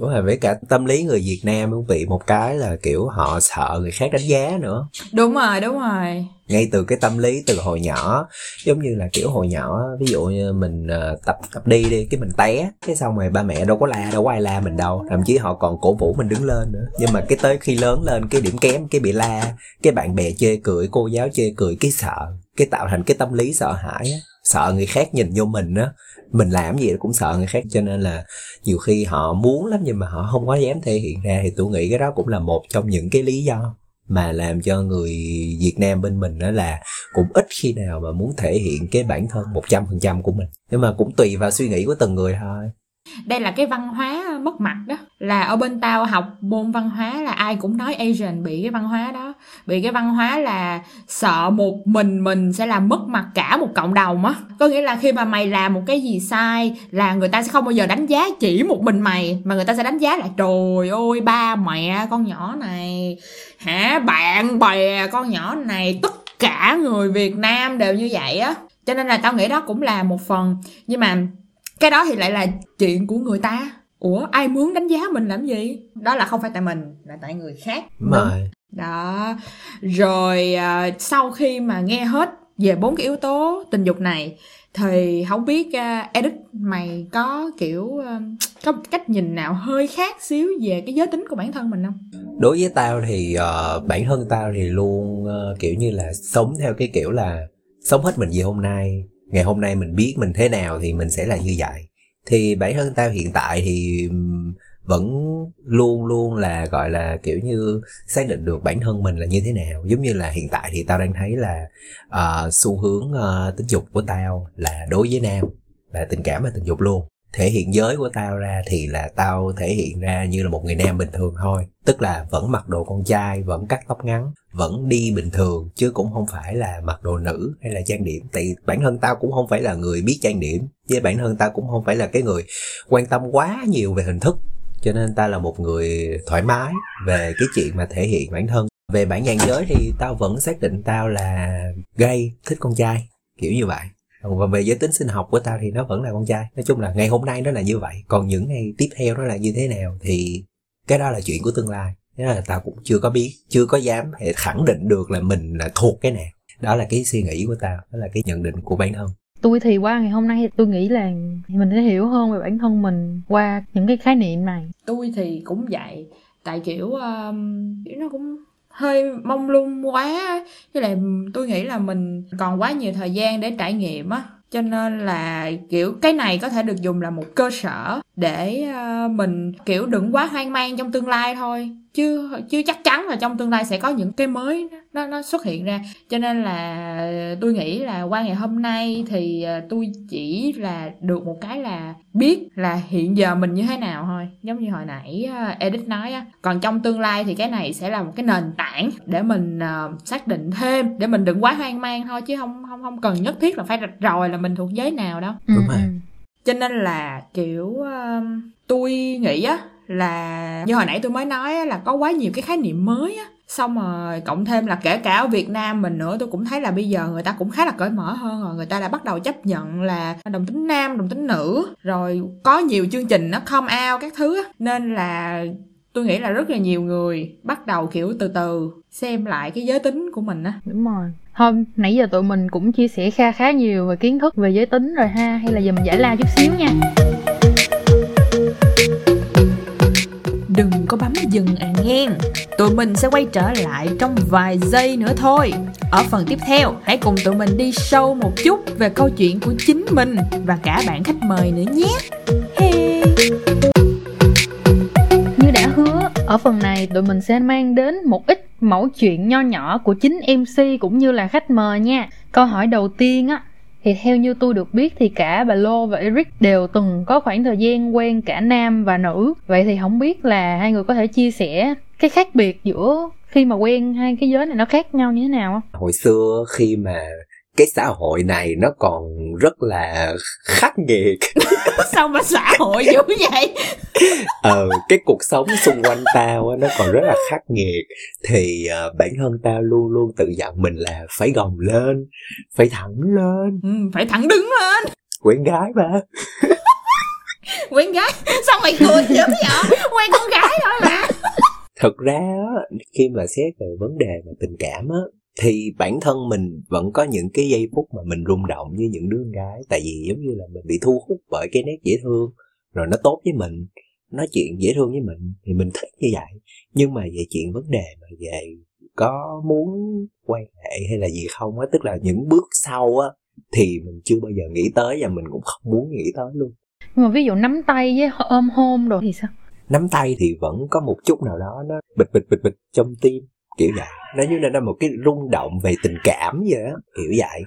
S4: Đúng rồi, với cả tâm lý người Việt Nam cũng bị một cái là kiểu họ sợ người khác đánh giá nữa.
S1: đúng rồi đúng rồi
S4: Ngay từ cái tâm lý từ hồi nhỏ, giống như là kiểu hồi nhỏ, ví dụ như mình ờ, tập tập đi đi, cái mình té, cái xong rồi ba mẹ đâu có la, đâu có ai la mình đâu. Thậm chí họ còn cổ vũ mình đứng lên nữa. Nhưng mà cái tới khi lớn lên, cái điểm kém, cái bị la, cái bạn bè chê cười, cô giáo chê cười, cái sợ, cái tạo thành cái tâm lý sợ hãi á. Sợ người khác nhìn vô mình á, mình làm gì cũng sợ người khác cho nên là nhiều khi họ muốn lắm nhưng mà họ không có dám thể hiện ra. Thì tôi nghĩ cái đó cũng là một trong những cái lý do mà làm cho người Việt Nam bên mình đó là cũng ít khi nào mà muốn thể hiện cái bản thân 100% của mình. Nhưng mà cũng tùy vào suy nghĩ của từng người thôi.
S1: Đây là cái văn hóa mất mặt đó. Là ở bên tao học môn văn hóa là ai cũng nói Asian bị cái văn hóa đó. Bị cái văn hóa là sợ một mình mình sẽ làm mất mặt cả một cộng đồng á. Có nghĩa là khi mà mày làm một cái gì sai là người ta sẽ không bao giờ đánh giá chỉ một mình mày, mà người ta sẽ đánh giá là trời ơi, ba mẹ con nhỏ này, hả, bạn bè con nhỏ này, tất cả người Việt Nam đều như vậy á. Cho nên là tao nghĩ đó cũng là một phần. Nhưng mà cái đó thì lại là chuyện của người ta ủa ai muốn đánh giá mình làm gì? Đó là không phải tại mình là tại người khác.
S4: Rồi
S1: đó. Rồi à, sau khi mà nghe hết về bốn cái yếu tố tình dục này thì không biết uh, edit mày có kiểu à, có một cách nhìn nào hơi khác xíu về cái giới tính của bản thân mình không?
S4: Đối với tao thì ờ, bản thân tao thì luôn ờ, kiểu như là sống theo cái kiểu là sống hết mình vì hôm nay. Ngày hôm nay mình biết mình thế nào thì mình sẽ là như vậy thì bản thân tao hiện tại thì vẫn luôn luôn là gọi là kiểu như xác định được bản thân mình là như thế nào. Giống như là hiện tại thì tao đang thấy là uh, xu hướng ờ, uh, tính dục của tao là đối với nam là tình cảm và tình dục luôn thể hiện giới của tao ra thì là tao thể hiện ra như là một người nam bình thường thôi. Tức là vẫn mặc đồ con trai, vẫn cắt tóc ngắn, vẫn đi bình thường, chứ cũng không phải là mặc đồ nữ hay là trang điểm. Tại bản thân tao cũng không phải là người biết trang điểm, với bản thân tao cũng không phải là cái người quan tâm quá nhiều về hình thức. Cho nên tao là một người thoải mái về cái chuyện mà thể hiện bản thân. Về bản nhàn giới thì tao vẫn xác định tao là gay, thích con trai, kiểu như vậy và về giới tính sinh học của tao thì nó vẫn là con trai. Nói chung là ngày hôm nay nó là như vậy. Còn những ngày tiếp theo nó là như thế nào thì cái đó là chuyện của tương lai. Thế là tao cũng chưa có biết chưa có dám để khẳng định được là mình là thuộc cái nào. Đó là cái suy nghĩ của tao đó là cái nhận định của bản thân.
S3: Tôi thì qua ngày hôm nay tôi nghĩ là mình sẽ hiểu hơn về bản thân mình qua những cái khái niệm này.
S1: Tôi thì cũng vậy. Tại kiểu um, kiểu nó cũng hơi mông lung quá. Với lại tôi nghĩ là mình còn quá nhiều thời gian để trải nghiệm á. Cho nên là, kiểu, cái này có thể được dùng là một cơ sở để ờ, mình, kiểu, đừng quá hoang mang trong tương lai thôi chứ chứ chắc chắn là trong tương lai sẽ có những cái mới nó nó xuất hiện ra. Cho nên là tôi nghĩ là qua ngày hôm nay thì ờ, tôi chỉ là được một cái là biết là hiện giờ mình như thế nào thôi. Giống như hồi nãy ờ, edit nói á. Còn trong tương lai thì cái này sẽ là một cái nền tảng để mình uh, xác định thêm để mình đừng quá hoang mang thôi chứ không không không cần nhất thiết là phải rạch ròi là mình thuộc giới nào đâu.
S4: Đúng rồi.
S3: Ừ.
S1: cho nên là kiểu uh, tôi nghĩ á là như hồi nãy tôi mới nói là có quá nhiều cái khái niệm mới á. Xong rồi cộng thêm là kể cả ở Việt Nam mình nữa tôi cũng thấy là bây giờ người ta cũng khá là cởi mở hơn rồi. Người ta đã bắt đầu chấp nhận là đồng tính nam đồng tính nữ. Rồi có nhiều chương trình nó come out các thứ á. Nên là tôi nghĩ là rất là nhiều người bắt đầu kiểu từ từ xem lại cái giới tính của mình á.
S3: Đúng rồi. Thôi nãy giờ tụi mình cũng chia sẻ kha khá nhiều về kiến thức về giới tính rồi ha. Hay là giờ mình giải la chút xíu nha
S1: dừng à nghe tụi mình sẽ quay trở lại trong vài giây nữa thôi. Ở phần tiếp theo, hãy cùng tụi mình đi sâu một chút về câu chuyện của chính mình và cả bạn khách mời nữa nhé. Hey.
S3: như đã hứa, ở phần này tụi mình sẽ mang đến một ít mẫu chuyện nho nhỏ của chính mc cũng như là khách mời nha. Câu hỏi đầu tiên á thì theo như tôi được biết thì cả bà Lô và Eric đều từng có khoảng thời gian quen cả nam và nữ vậy thì không biết là hai người có thể chia sẻ cái khác biệt giữa khi mà quen hai cái giới này nó khác nhau như thế nào không?
S4: hồi xưa khi mà cái xã hội này nó còn rất là khắc nghiệt.
S1: Sao mà xã hội dữ vậy?
S4: Ờ cái cuộc sống xung quanh tao á, nó còn rất là khắc nghiệt. Thì uh, bản thân tao luôn luôn tự dặn mình là phải gồng lên phải thẳng lên.
S1: Ừ, phải thẳng đứng lên.
S4: Quen gái mà.
S1: Quen gái? Sao mày cười dữ vậy? Quen con gái thôi mà.
S4: Thật ra khi mà xét về vấn đề mà tình cảm á thì bản thân mình vẫn có những cái giây phút mà mình rung động như những đứa con gái. Tại vì giống như là mình bị thu hút bởi cái nét dễ thương rồi nó tốt với mình nói chuyện dễ thương với mình thì mình thích như vậy. Nhưng mà về chuyện vấn đề mà về có muốn quan hệ hay là gì không á tức là những bước sau á thì mình chưa bao giờ nghĩ tới và mình cũng không muốn nghĩ tới luôn.
S3: Nhưng mà ví dụ nắm tay với ôm hôn rồi thì sao?
S4: Nắm tay thì vẫn có một chút nào đó nó bịch bịch bịch bịch trong tim kiểu vậy. Nó như là một cái rung động về tình cảm vậy đó kiểu vậy.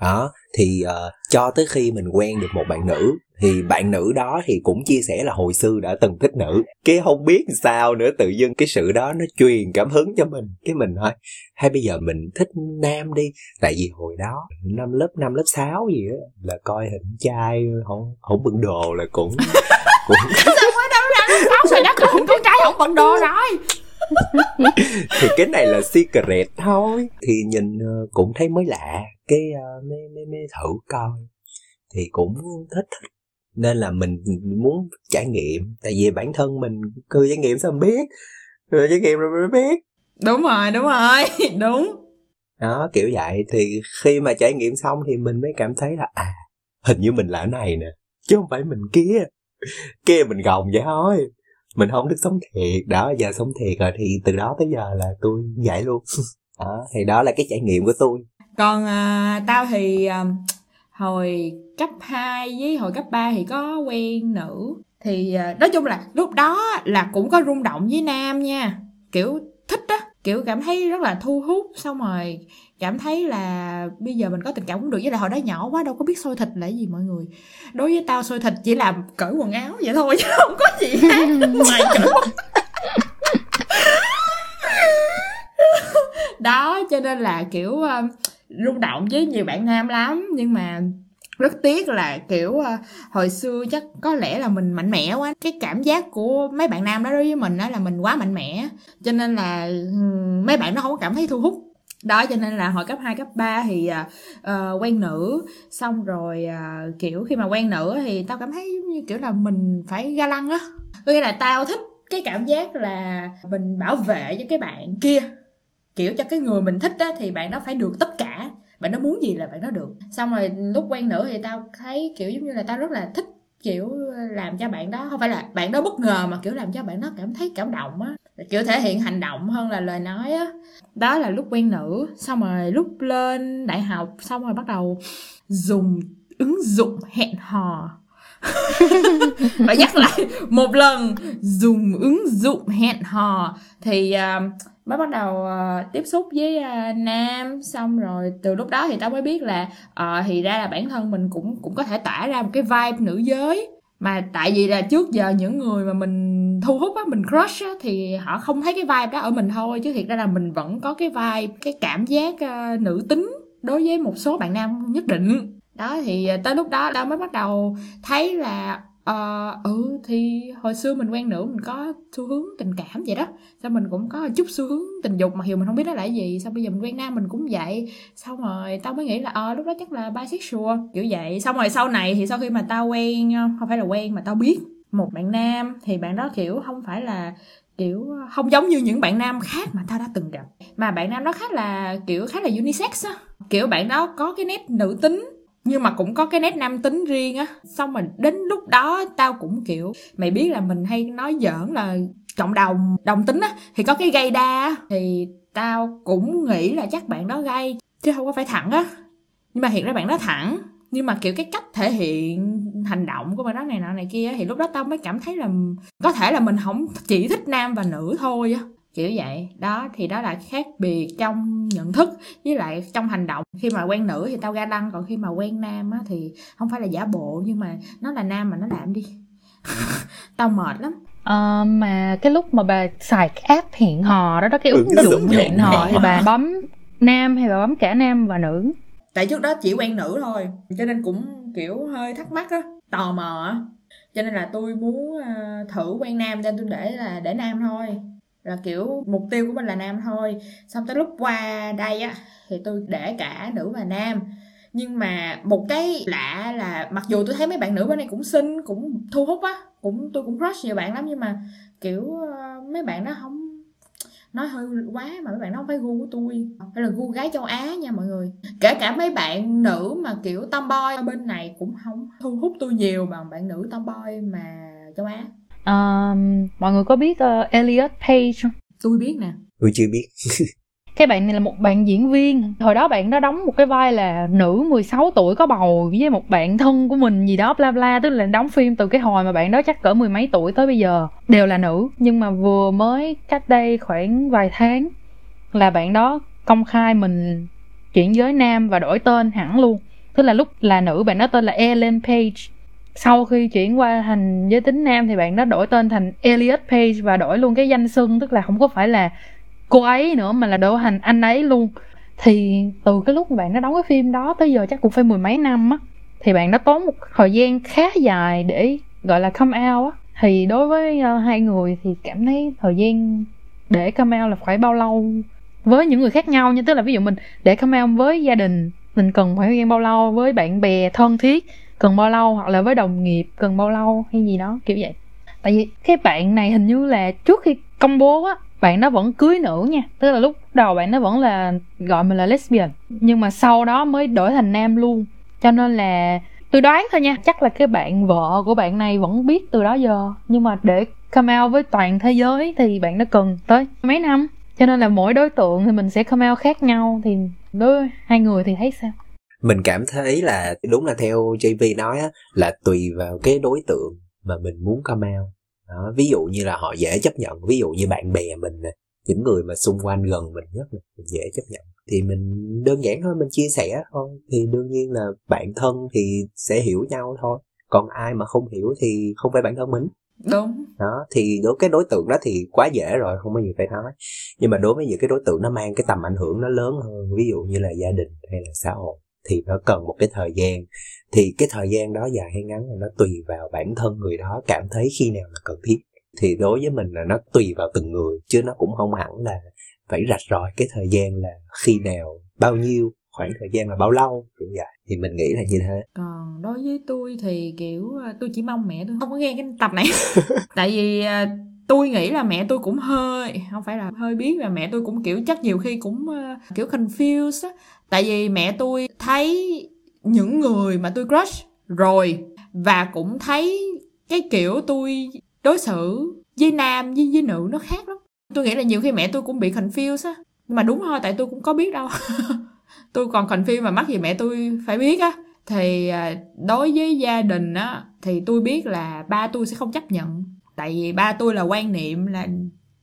S4: Đó thì uh, cho tới khi mình quen được một bạn nữ thì bạn nữ đó thì cũng chia sẻ là hồi xưa đã từng thích nữ. Cái không biết sao nữa tự dưng cái sự đó nó truyền cảm hứng cho mình. Cái mình thôi hay bây giờ mình thích nam đi? Tại vì hồi đó năm lớp năm lớp 6 gì á là coi hình trai không không bận đồ là cũng cũng
S1: sao mới ra sáu đất ơi con trai không bận đồ rồi
S4: thì cái này là secret thôi. Thì nhìn uh, cũng thấy mới lạ. Cái uh, mới, mới, mới thử coi. Thì cũng thích thích. Nên là mình muốn trải nghiệm. Tại vì bản thân mình cứ trải nghiệm sao mình biết? Rồi trải nghiệm rồi mới biết.
S1: Đúng rồi đúng rồi. Đúng.
S4: Đó kiểu vậy. Thì khi mà trải nghiệm xong thì mình mới cảm thấy là à hình như mình là này nè chứ không phải mình kia. Kia mình gồng vậy thôi mình không thích sống thiệt. Đó giờ sống thiệt rồi thì từ đó tới giờ là tôi vậy luôn. Đó thì đó là cái trải nghiệm của tôi.
S1: Còn à, tao thì à, hồi cấp 2 với hồi cấp 3 thì có quen nữ. Thì à, nói chung là lúc đó là cũng có rung động với nam nha. Kiểu thích á kiểu cảm thấy rất là thu hút. Xong rồi cảm thấy là bây giờ mình có tình cảm cũng được với lại hồi đó nhỏ quá đâu có biết xôi thịt là gì mọi người. Đối với tao xôi thịt chỉ làm cởi quần áo vậy thôi chứ không có gì khác. Ngoài cởi đó cho nên là kiểu uh, rung động với nhiều bạn nam lắm nhưng mà rất tiếc là kiểu uh, hồi xưa chắc có lẽ là mình mạnh mẽ quá. Cái cảm giác của mấy bạn nam đó đối với mình đó là mình quá mạnh mẽ. Cho nên là um, mấy bạn nó không có cảm thấy thu hút đó cho nên là hồi cấp 2, cấp 3 thì uh, quen nữ. Xong rồi uh, kiểu khi mà quen nữ thì tao cảm thấy như kiểu là mình phải ga lăng á. Có nghĩa là tao thích cái cảm giác là mình bảo vệ cho cái bạn kia. Kiểu cho cái người mình thích á thì bạn đó phải được tất cả. Bạn nó muốn gì là bạn nó được. Xong rồi lúc quen nữ thì tao thấy kiểu giống như là tao rất là thích kiểu làm cho bạn đó. Không phải là bạn đó bất ngờ mà kiểu làm cho bạn đó cảm thấy cảm động á kiểu thể hiện hành động hơn là lời nói á. Đó là lúc quen nữ xong rồi lúc lên đại học xong rồi bắt đầu dùng ứng dụng hẹn hò. Phải nhắc lại một lần dùng ứng dụng hẹn hò. Thì uh, mới bắt đầu uh, tiếp xúc với uh, nam. Xong rồi từ lúc đó thì tao mới biết là uh, thì ra là bản thân mình cũng cũng có thể tỏa ra một cái vibe nữ giới. Mà tại vì là trước giờ những người mà mình thu hút á mình crush á thì họ không thấy cái vibe đó ở mình thôi. Chứ thiệt ra là mình vẫn có cái vibe cái cảm giác uh, nữ tính đối với một số bạn nam nhất định. Đó thì tới lúc đó tao mới bắt đầu thấy là uh, ừ thì hồi xưa mình quen nữ mình có xu hướng tình cảm vậy đó. Sao mình cũng có chút xu hướng tình dục mặc dù mình không biết đó là gì. Sao bây giờ mình quen nam mình cũng vậy. Xong rồi tao mới nghĩ là ờ uh, lúc đó chắc là bisexual kiểu vậy. Xong rồi sau này thì sau khi mà tao quen ờ, không phải là quen mà tao biết một bạn nam, thì bạn đó, kiểu, không phải là, kiểu, không giống như những bạn nam khác mà tao đã từng gặp. Mà bạn nam đó khá là, kiểu, khá là unisex á. Kiểu, bạn đó có cái nét nữ tính, nhưng mà cũng có cái nét nam tính riêng á. Xong mà đến lúc đó, tao cũng, kiểu, mày biết là mình hay nói giỡn là cộng đồng đồng tính á, thì có cái gay đa thì tao cũng nghĩ là chắc bạn đó gay, chứ không có phải thẳng á. Nhưng mà hiện ra bạn đó thẳng nhưng mà kiểu cái cách thể hiện hành động của bạn đó này nọ này kia thì lúc đó tao mới cảm thấy là có thể là mình không chỉ thích nam và nữ thôi á. Kiểu vậy. Đó thì đó là khác biệt trong nhận thức với lại trong hành động. Khi mà quen nữ thì tao ga lăng còn khi mà quen nam á thì không phải là giả bộ nhưng mà nó là nam mà nó làm đi. Tao mệt lắm.
S3: À, mà cái lúc mà bà xài cái app hẹn hò đó đó cái ứng dụng hẹn hò thì bà bấm nam hay bà bấm cả nam và nữ
S1: tại trước đó chỉ quen nữ thôi cho nên cũng kiểu hơi thắc mắc á tò mò á. Cho nên là tôi muốn uh, thử quen nam nên tôi để là để nam thôi. Là kiểu mục tiêu của mình là nam thôi. Xong tới lúc qua đây á thì tôi để cả nữ và nam. Nhưng mà một cái lạ là mặc dù tôi thấy mấy bạn nữ bên này cũng xinh cũng thu hút á cũng tôi cũng crush nhiều bạn lắm nhưng mà kiểu uh, mấy bạn đó không nói hơi quá mà mấy bạn đó không phải gu của tôi hay là gu gái châu á nha mọi người kể cả mấy bạn nữ mà kiểu tomboy bên này cũng không thu hút tôi nhiều bằng bạn nữ tomboy mà châu á
S3: uh, mọi người có biết uh, Elliot Page không?
S1: Tôi biết nè.
S4: Tôi chưa biết.
S3: cái bạn này là một bạn diễn viên. Hồi đó bạn đó đóng một cái vai là nữ 16 tuổi có bầu với một bạn thân của mình gì đó, bla bla. Tức là đóng phim từ cái hồi mà bạn đó chắc cỡ mười mấy tuổi tới bây giờ, đều là nữ. Nhưng mà vừa mới cách đây khoảng vài tháng là bạn đó công khai mình chuyển giới nam và đổi tên hẳn luôn. Tức là lúc là nữ, bạn đó tên là Ellen Page. Sau khi chuyển qua thành giới tính nam thì bạn đó đổi tên thành Elliot Page và đổi luôn cái danh xưng. Tức là không có phải là cô ấy nữa mà là đổi hành anh ấy luôn. Thì từ cái lúc bạn đã đóng cái phim đó tới giờ chắc cũng phải mười mấy năm á thì bạn đã tốn một thời gian khá dài để gọi là come out á. Thì đối với uh, hai người thì cảm thấy thời gian để come out là phải bao lâu? Với những người khác nhau như tức là ví dụ mình để come out với gia đình mình cần phải thời gian bao lâu? Với bạn bè thân thiết cần bao lâu? Hoặc là với đồng nghiệp cần bao lâu? Hay gì đó kiểu vậy. Tại vì cái bạn này hình như là trước khi công bố á bạn nó vẫn cưới nữ nha. Tức là lúc đầu bạn nó vẫn là, gọi mình là lesbian. Nhưng mà sau đó mới đổi thành nam luôn. Cho nên là tôi đoán thôi nha, chắc là cái bạn vợ của bạn này vẫn biết từ đó giờ. Nhưng mà để come out với toàn thế giới thì bạn nó cần tới mấy năm. Cho nên là mỗi đối tượng thì mình sẽ come out khác nhau. Thì đối hai người thì thấy sao?
S4: Mình cảm thấy là, đúng là theo JV nói á, là tùy vào cái đối tượng mà mình muốn come out đó, ví dụ như là họ dễ chấp nhận. Ví dụ như bạn bè mình nè những người mà xung quanh gần mình nhất là mình dễ chấp nhận. Thì mình đơn giản thôi mình chia sẻ thôi. Thì đương nhiên là bạn thân thì sẽ hiểu nhau thôi. Còn ai mà không hiểu thì không phải bạn thân mình.
S1: Đúng.
S4: Đó thì đối cái đối tượng đó thì quá dễ rồi không có gì phải nói. Nhưng mà đối với những cái đối tượng nó mang cái tầm ảnh hưởng nó lớn hơn ví dụ như là gia đình hay là xã hội thì nó cần một cái thời gian thì cái thời gian đó dài hay ngắn là nó tùy vào bản thân người đó cảm thấy khi nào là cần thiết. Thì đối với mình là nó tùy vào từng người, chứ nó cũng không hẳn là phải rạch ròi cái thời gian là khi nào, bao nhiêu, khoảng thời gian là bao lâu, kiểu vậy. Thì mình nghĩ là như thế.
S1: Còn đối với tôi thì, kiểu à, tôi chỉ mong mẹ tôi không có nghe cái tập này. Tại vì à, tôi nghĩ là mẹ tôi cũng hơi, không phải là hơi biết là mẹ tôi cũng, kiểu, chắc nhiều khi cũng à, kiểu, confused á. Tại vì mẹ tôi thấy những người mà tôi crush rồi. Và cũng thấy cái kiểu tôi đối xử với nam với với nữ nó khác lắm. Tôi nghĩ là nhiều khi mẹ tôi cũng bị confused á. Nhưng mà đúng thôi, tại tôi cũng có biết đâu. Tôi còn confused mà mắc gì mẹ tôi phải biết á. Thì à, đối với gia đình á, thì tôi biết là ba tôi sẽ không chấp nhận. Tại vì ba tôi là quan niệm là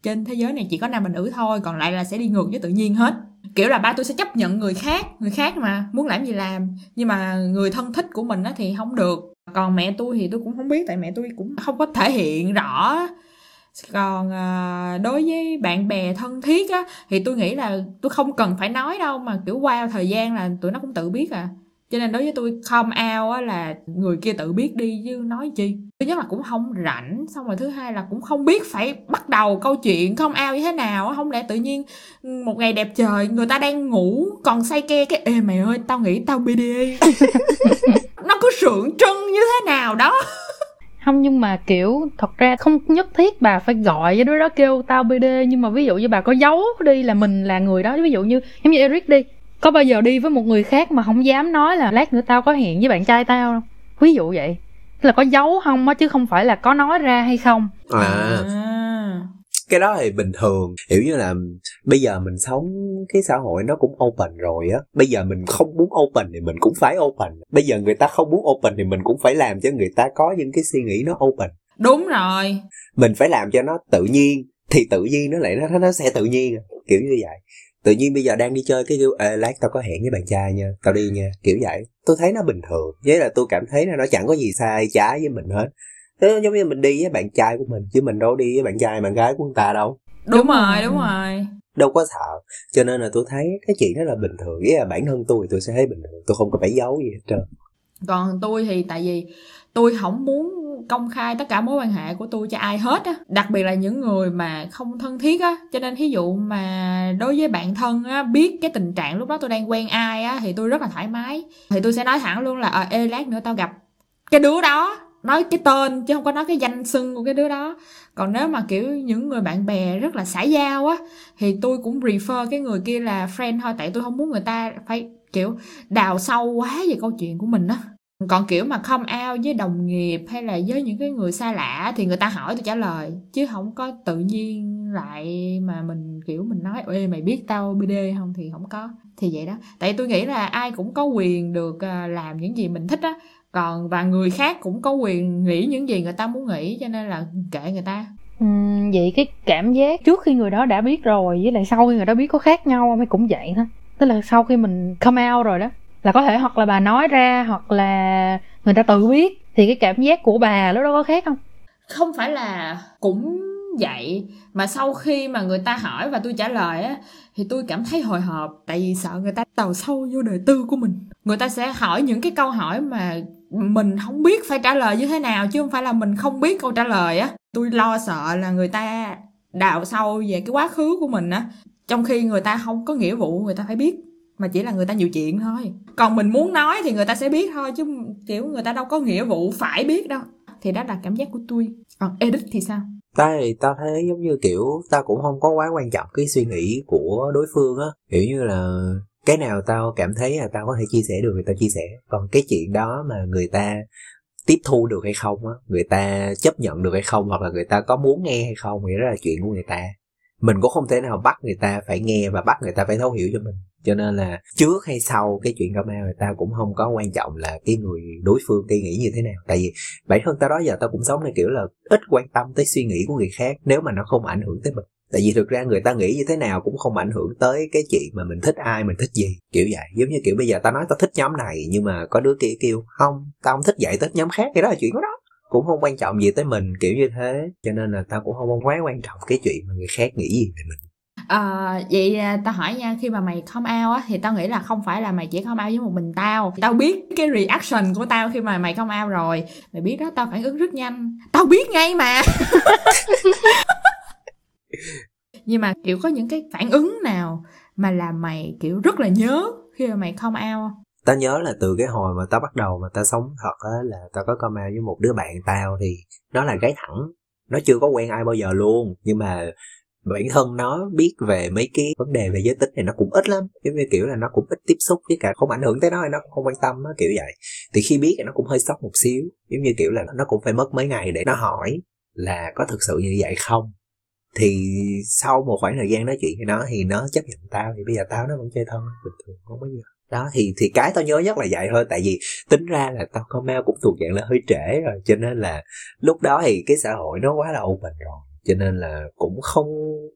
S1: trên thế giới này chỉ có nam và nữ thôi, còn lại là sẽ đi ngược với tự nhiên hết kiểu là ba tôi sẽ chấp nhận người khác người khác mà muốn làm gì làm. Nhưng mà người thân thích của mình á thì không được. Còn mẹ tôi thì tôi cũng không biết tại mẹ tôi cũng không có thể hiện rõ. Còn à, đối với bạn bè thân thiết á thì tôi nghĩ là tôi không cần phải nói đâu mà kiểu qua thời gian là tụi nó cũng tự biết à cho nên đối với tôi come out á là người kia tự biết đi chứ nói chi? Thứ nhất là cũng không rảnh, xong rồi thứ hai là cũng không biết phải bắt đầu câu chuyện không ao như thế nào không lẽ tự nhiên một ngày đẹp trời, người ta đang ngủ, còn say ke cái, ê mày ơi, tao nghĩ tao BDA nó cứ sượng trưng như thế nào đó.
S3: Không, nhưng mà, kiểu, thật ra không nhất thiết bà phải gọi với đứa đó kêu tao bd nhưng mà ví dụ như bà có giấu đi là mình là người đó, ví dụ như, giống như eric đi có bao giờ đi với một người khác mà không dám nói là lát nữa tao có hẹn với bạn trai tao không? Ví dụ vậy. Là có giấu không á chứ không phải là có nói ra hay không.
S4: À, à. cái đó thì bình thường. Hiểu như là bây giờ mình sống cái xã hội nó cũng open rồi á. Bây giờ mình không muốn open thì mình cũng phải open. Bây giờ người ta không muốn open thì mình cũng phải làm cho người ta có những cái suy nghĩ nó open.
S1: Đúng rồi.
S4: Mình phải làm cho nó tự nhiên thì tự nhiên nó lại nó nó sẽ tự nhiên. Kiểu như vậy tự nhiên bây giờ đang đi chơi cái kêu ê lát tao có hẹn với bạn trai nha. Tao đi nha. Kiểu vậy. Tôi thấy nó bình thường. Với là tôi cảm thấy là nó chẳng có gì sai trái với mình hết. Thế giống như mình đi với bạn trai của mình chứ mình đâu đi với bạn trai bạn gái của người ta đâu.
S1: Đúng, đúng rồi đúng rồi.
S4: Đâu có sợ. Cho nên là tôi thấy cái chuyện đó là bình thường. Với là bản thân tôi thì tôi sẽ thấy bình thường. Tôi không có phải giấu gì hết trơn.
S1: Còn tôi thì tại vì tôi không muốn công khai tất cả mối quan hệ của tôi cho ai hết á. Đặc biệt là những người mà không thân thiết á. Cho nên thí dụ mà đối với bạn thân á, biết cái tình trạng lúc đó tôi đang quen ai á, thì tôi rất là thoải mái. Thì tôi sẽ nói thẳng luôn là ờ ê, lát nữa tao gặp cái đứa đó. Nói cái tên chứ không có nói cái danh xưng của cái đứa đó. Còn nếu mà, kiểu, những người bạn bè rất là xã giao á, thì tôi cũng prefer cái người kia là friend thôi, tại tôi không muốn người ta phải, kiểu, đào sâu quá về câu chuyện của mình á còn kiểu mà không ao với đồng nghiệp hay là với những cái người xa lạ thì người ta hỏi tôi trả lời chứ không có tự nhiên lại mà mình kiểu mình nói ê mày biết tao bd không thì không có. Thì vậy đó. Tại tôi nghĩ là ai cũng có quyền được à, làm những gì mình thích á. Còn và người khác cũng có quyền nghĩ những gì người ta muốn nghĩ cho nên là kệ người ta.
S3: Ừ, vậy cái cảm giác trước khi người đó đã biết rồi với lại sau khi người đó biết có khác nhau không? Hay cũng vậy thôi. Tức là sau khi mình come out rồi đó là có thể hoặc là bà nói ra, hoặc là người ta tự biết, thì cái cảm giác của bà lúc đó có khác không?
S1: Không phải là cũng vậy, mà sau khi mà người ta hỏi và tôi trả lời á, thì tôi cảm thấy hồi hộp, tại vì sợ người ta đào sâu vô đời tư của mình. Người ta sẽ hỏi những cái câu hỏi mà mình không biết phải trả lời như thế nào, chứ không phải là mình không biết câu trả lời á. Tôi lo sợ là người ta đào sâu về cái quá khứ của mình á, trong khi người ta không có nghĩa vụ, người ta phải biết mà chỉ là người ta nhiều chuyện thôi. Còn mình muốn nói thì người ta sẽ biết thôi, chứ kiểu người ta đâu có nghĩa vụ phải biết đâu. Thì đó là cảm giác của tôi. Còn edit thì sao?
S4: Ta thì ta thấy giống như kiểu ta cũng không có quá quan trọng cái suy nghĩ của đối phương á. Kiểu như là cái nào tao cảm thấy là tao có thể chia sẻ được thì tao chia sẻ. Còn cái chuyện đó mà người ta tiếp thu được hay không á, người ta chấp nhận được hay không, hoặc là người ta có muốn nghe hay không, thì đó là chuyện của người ta mình cũng không thể nào bắt người ta phải nghe và bắt người ta phải thấu hiểu cho mình. Cho nên là trước hay sau cái chuyện drama người ta cũng không có quan trọng là cái người đối phương suy nghĩ như thế nào. Tại vì bản thân tao đó giờ tao cũng sống theo kiểu là ít quan tâm tới suy nghĩ của người khác nếu mà nó không ảnh hưởng tới mình. Tại vì thực ra người ta nghĩ như thế nào cũng không ảnh hưởng tới cái chuyện mà mình thích ai, mình thích gì, kiểu vậy. Giống như kiểu bây giờ tao nói tao thích nhóm này nhưng mà có đứa kia kêu, không, tao không thích vậy thích nhóm khác. Cái đó là chuyện của đó cũng không quan trọng gì tới mình kiểu như thế. Cho nên là tao cũng không quá quan trọng cái chuyện mà người khác nghĩ gì về mình.
S1: Ờ, à, vậy tao hỏi nha khi mà mày come out á thì tao nghĩ là không phải là mày chỉ come out với một mình tao. Tao biết cái reaction của tao khi mà mày come out rồi. Mày biết đó tao phản ứng rất nhanh. Tao biết ngay mà. Nhưng mà kiểu có những cái phản ứng nào mà làm mày kiểu rất là nhớ khi mà mày come out
S4: tao nhớ là từ cái hồi mà tao bắt đầu mà tao sống thật á, là tao có comment với một đứa bạn tao thì nó là gái thẳng. Nó chưa có quen ai bao giờ luôn, nhưng mà bản thân nó biết về mấy cái vấn đề về giới tính thì nó cũng ít lắm. Giống như kiểu là nó cũng ít tiếp xúc với cả không ảnh hưởng tới nó nó cũng không quan tâm á, kiểu vậy. Thì khi biết thì nó cũng hơi sốc một xíu. Giống như kiểu là nó cũng phải mất mấy ngày để nó hỏi là có thực sự như vậy không? Thì sau một khoảng thời gian nói chuyện với nó thì nó chấp nhận tao, thì bây giờ tao nó vẫn chơi thân bình thường, không có gì đó thì thì cái tao nhớ nhất là vậy thôi tại vì tính ra là tao có mail cũng thuộc dạng là hơi trễ rồi cho nên là lúc đó thì cái xã hội nó quá là open rồi cho nên là cũng không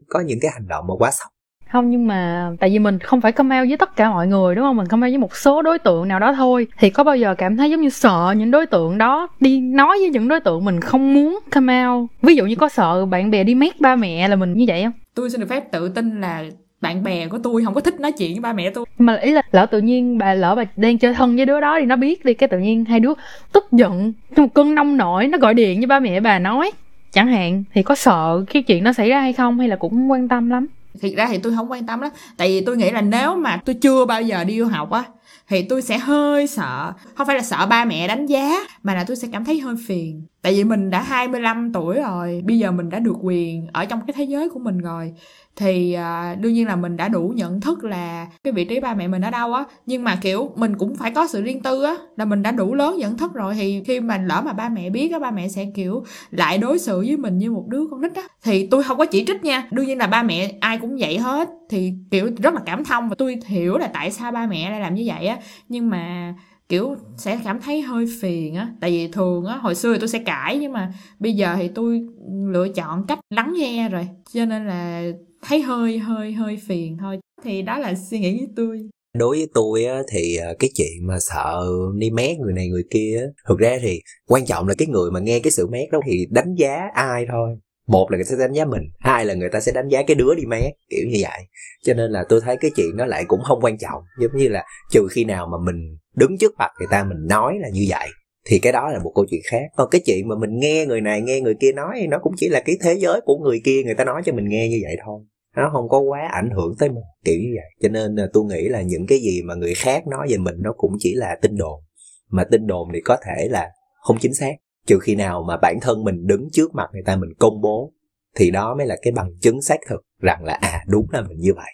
S4: có những cái hành động mà quá sốc.
S3: Không nhưng mà tại vì mình không phải come out với tất cả mọi người đúng không? Mình come out với một số đối tượng nào đó thôi. Thì có bao giờ cảm thấy giống như sợ những đối tượng đó đi nói với những đối tượng mình không muốn come out ví dụ như có sợ bạn bè đi mét ba mẹ là mình như vậy không?
S1: Tôi xin được phép tự tin là bạn bè của tôi không có thích nói chuyện với ba mẹ tôi.
S3: Mà ý là lỡ tự nhiên bà lỡ bà đang chơi thân với đứa đó thì nó biết đi cái tự nhiên hai đứa tức giận một cơn nông nổi nó gọi điện với ba mẹ bà nói chẳng hạn thì có sợ cái chuyện nó xảy ra hay không hay là cũng quan tâm lắm?
S1: Thiệt ra thì tôi không quan tâm lắm tại vì tôi nghĩ là nếu mà tôi chưa bao giờ đi du học á thì tôi sẽ hơi sợ không phải là sợ ba mẹ đánh giá mà là tôi sẽ cảm thấy hơi phiền tại vì mình đã 25 tuổi rồi, bây giờ mình đã được quyền ở trong cái thế giới của mình rồi. Thì à, đương nhiên là mình đã đủ nhận thức là cái vị trí ba mẹ mình ở đâu á. Nhưng mà, kiểu, mình cũng phải có sự riêng tư á, là mình đã đủ lớn nhận thức rồi. Thì khi mà lỡ mà ba mẹ biết á, ba mẹ sẽ, kiểu, lại đối xử với mình như một đứa con nít á. Thì tôi không có chỉ trích nha. Đương nhiên là ba mẹ ai cũng vậy hết. Thì, kiểu, rất là cảm thông và tôi hiểu là tại sao ba mẹ lại làm như vậy á. Nhưng mà kiểu sẽ cảm thấy hơi phiền á. Tại vì thường á, hồi xưa thì tôi sẽ cãi nhưng mà bây giờ thì tôi lựa chọn cách lắng nghe rồi, cho nên là thấy hơi hơi hơi phiền thôi. Thì đó là suy nghĩ của tôi.
S4: Đối với tôi á, thì à, cái chuyện mà sợ đi mét người này người kia á, thực ra thì quan trọng là cái người mà nghe cái sự mét đó thì đánh giá ai thôi một là người ta sẽ đánh giá mình, hai là người ta sẽ đánh giá cái đứa đi mé, kiểu như vậy. Cho nên là tôi thấy cái chuyện nó lại cũng không quan trọng, giống như là trừ khi nào mà mình đứng trước mặt người ta mình nói là như vậy, thì cái đó là một câu chuyện khác. Còn cái chuyện mà mình nghe người này, nghe người kia nói, nó cũng chỉ là cái thế giới của người kia, người ta nói cho mình nghe như vậy thôi. Nó không có quá ảnh hưởng tới mình, kiểu như vậy. Cho nên là tôi nghĩ là những cái gì mà người khác nói về mình nó cũng chỉ là tin đồn, mà tin đồn thì có thể là không chính xác trừ khi nào mà bản thân mình đứng trước mặt người ta mình công bố, thì đó mới là cái bằng chứng xác thực rằng là à đúng là mình như vậy.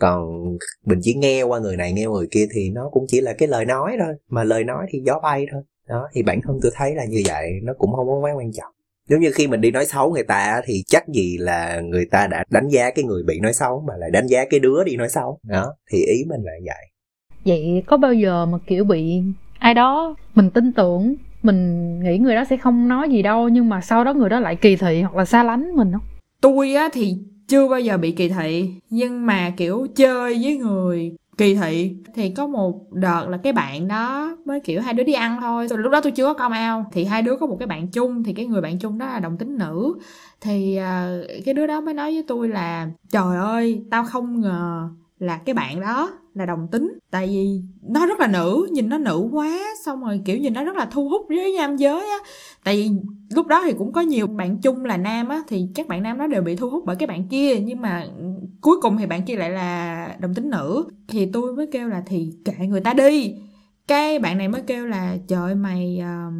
S4: Còn mình chỉ nghe qua người này, nghe người kia thì nó cũng chỉ là cái lời nói thôi, mà lời nói thì gió bay thôi. Đó, thì bản thân tôi thấy là như vậy, nó cũng không có quá quan trọng. Giống như khi mình đi nói xấu người ta thì chắc gì là người ta đã đánh giá cái người bị nói xấu, mà lại đánh giá cái đứa đi nói xấu. Đó, thì ý mình là vậy.
S3: Vậy có bao giờ mà, kiểu, bị ai đó mình tin tưởng mình nghĩ người đó sẽ không nói gì đâu nhưng mà sau đó người đó lại kỳ thị hoặc là xa lánh mình không?
S1: Tôi á thì chưa bao giờ bị kỳ thị nhưng mà kiểu chơi với người kỳ thị thì có một đợt là cái bạn đó mới kiểu hai đứa đi ăn thôi. Rồi lúc đó tôi chưa có come out thì hai đứa có một cái bạn chung thì cái người bạn chung đó là đồng tính nữ. Thì uh, cái đứa đó mới nói với tôi là trời ơi tao không ngờ là cái bạn đó là đồng tính. Tại vì nó rất là nữ nhìn nó nữ quá xong rồi kiểu nhìn nó rất là thu hút với nam giới á. Tại vì lúc đó thì cũng có nhiều bạn chung là nam á thì các bạn nam nó đều bị thu hút bởi cái bạn kia. Nhưng mà cuối cùng thì bạn kia lại là đồng tính nữ. Thì tôi mới kêu là thì kệ người ta đi. Cái bạn này mới kêu là trời mày uh,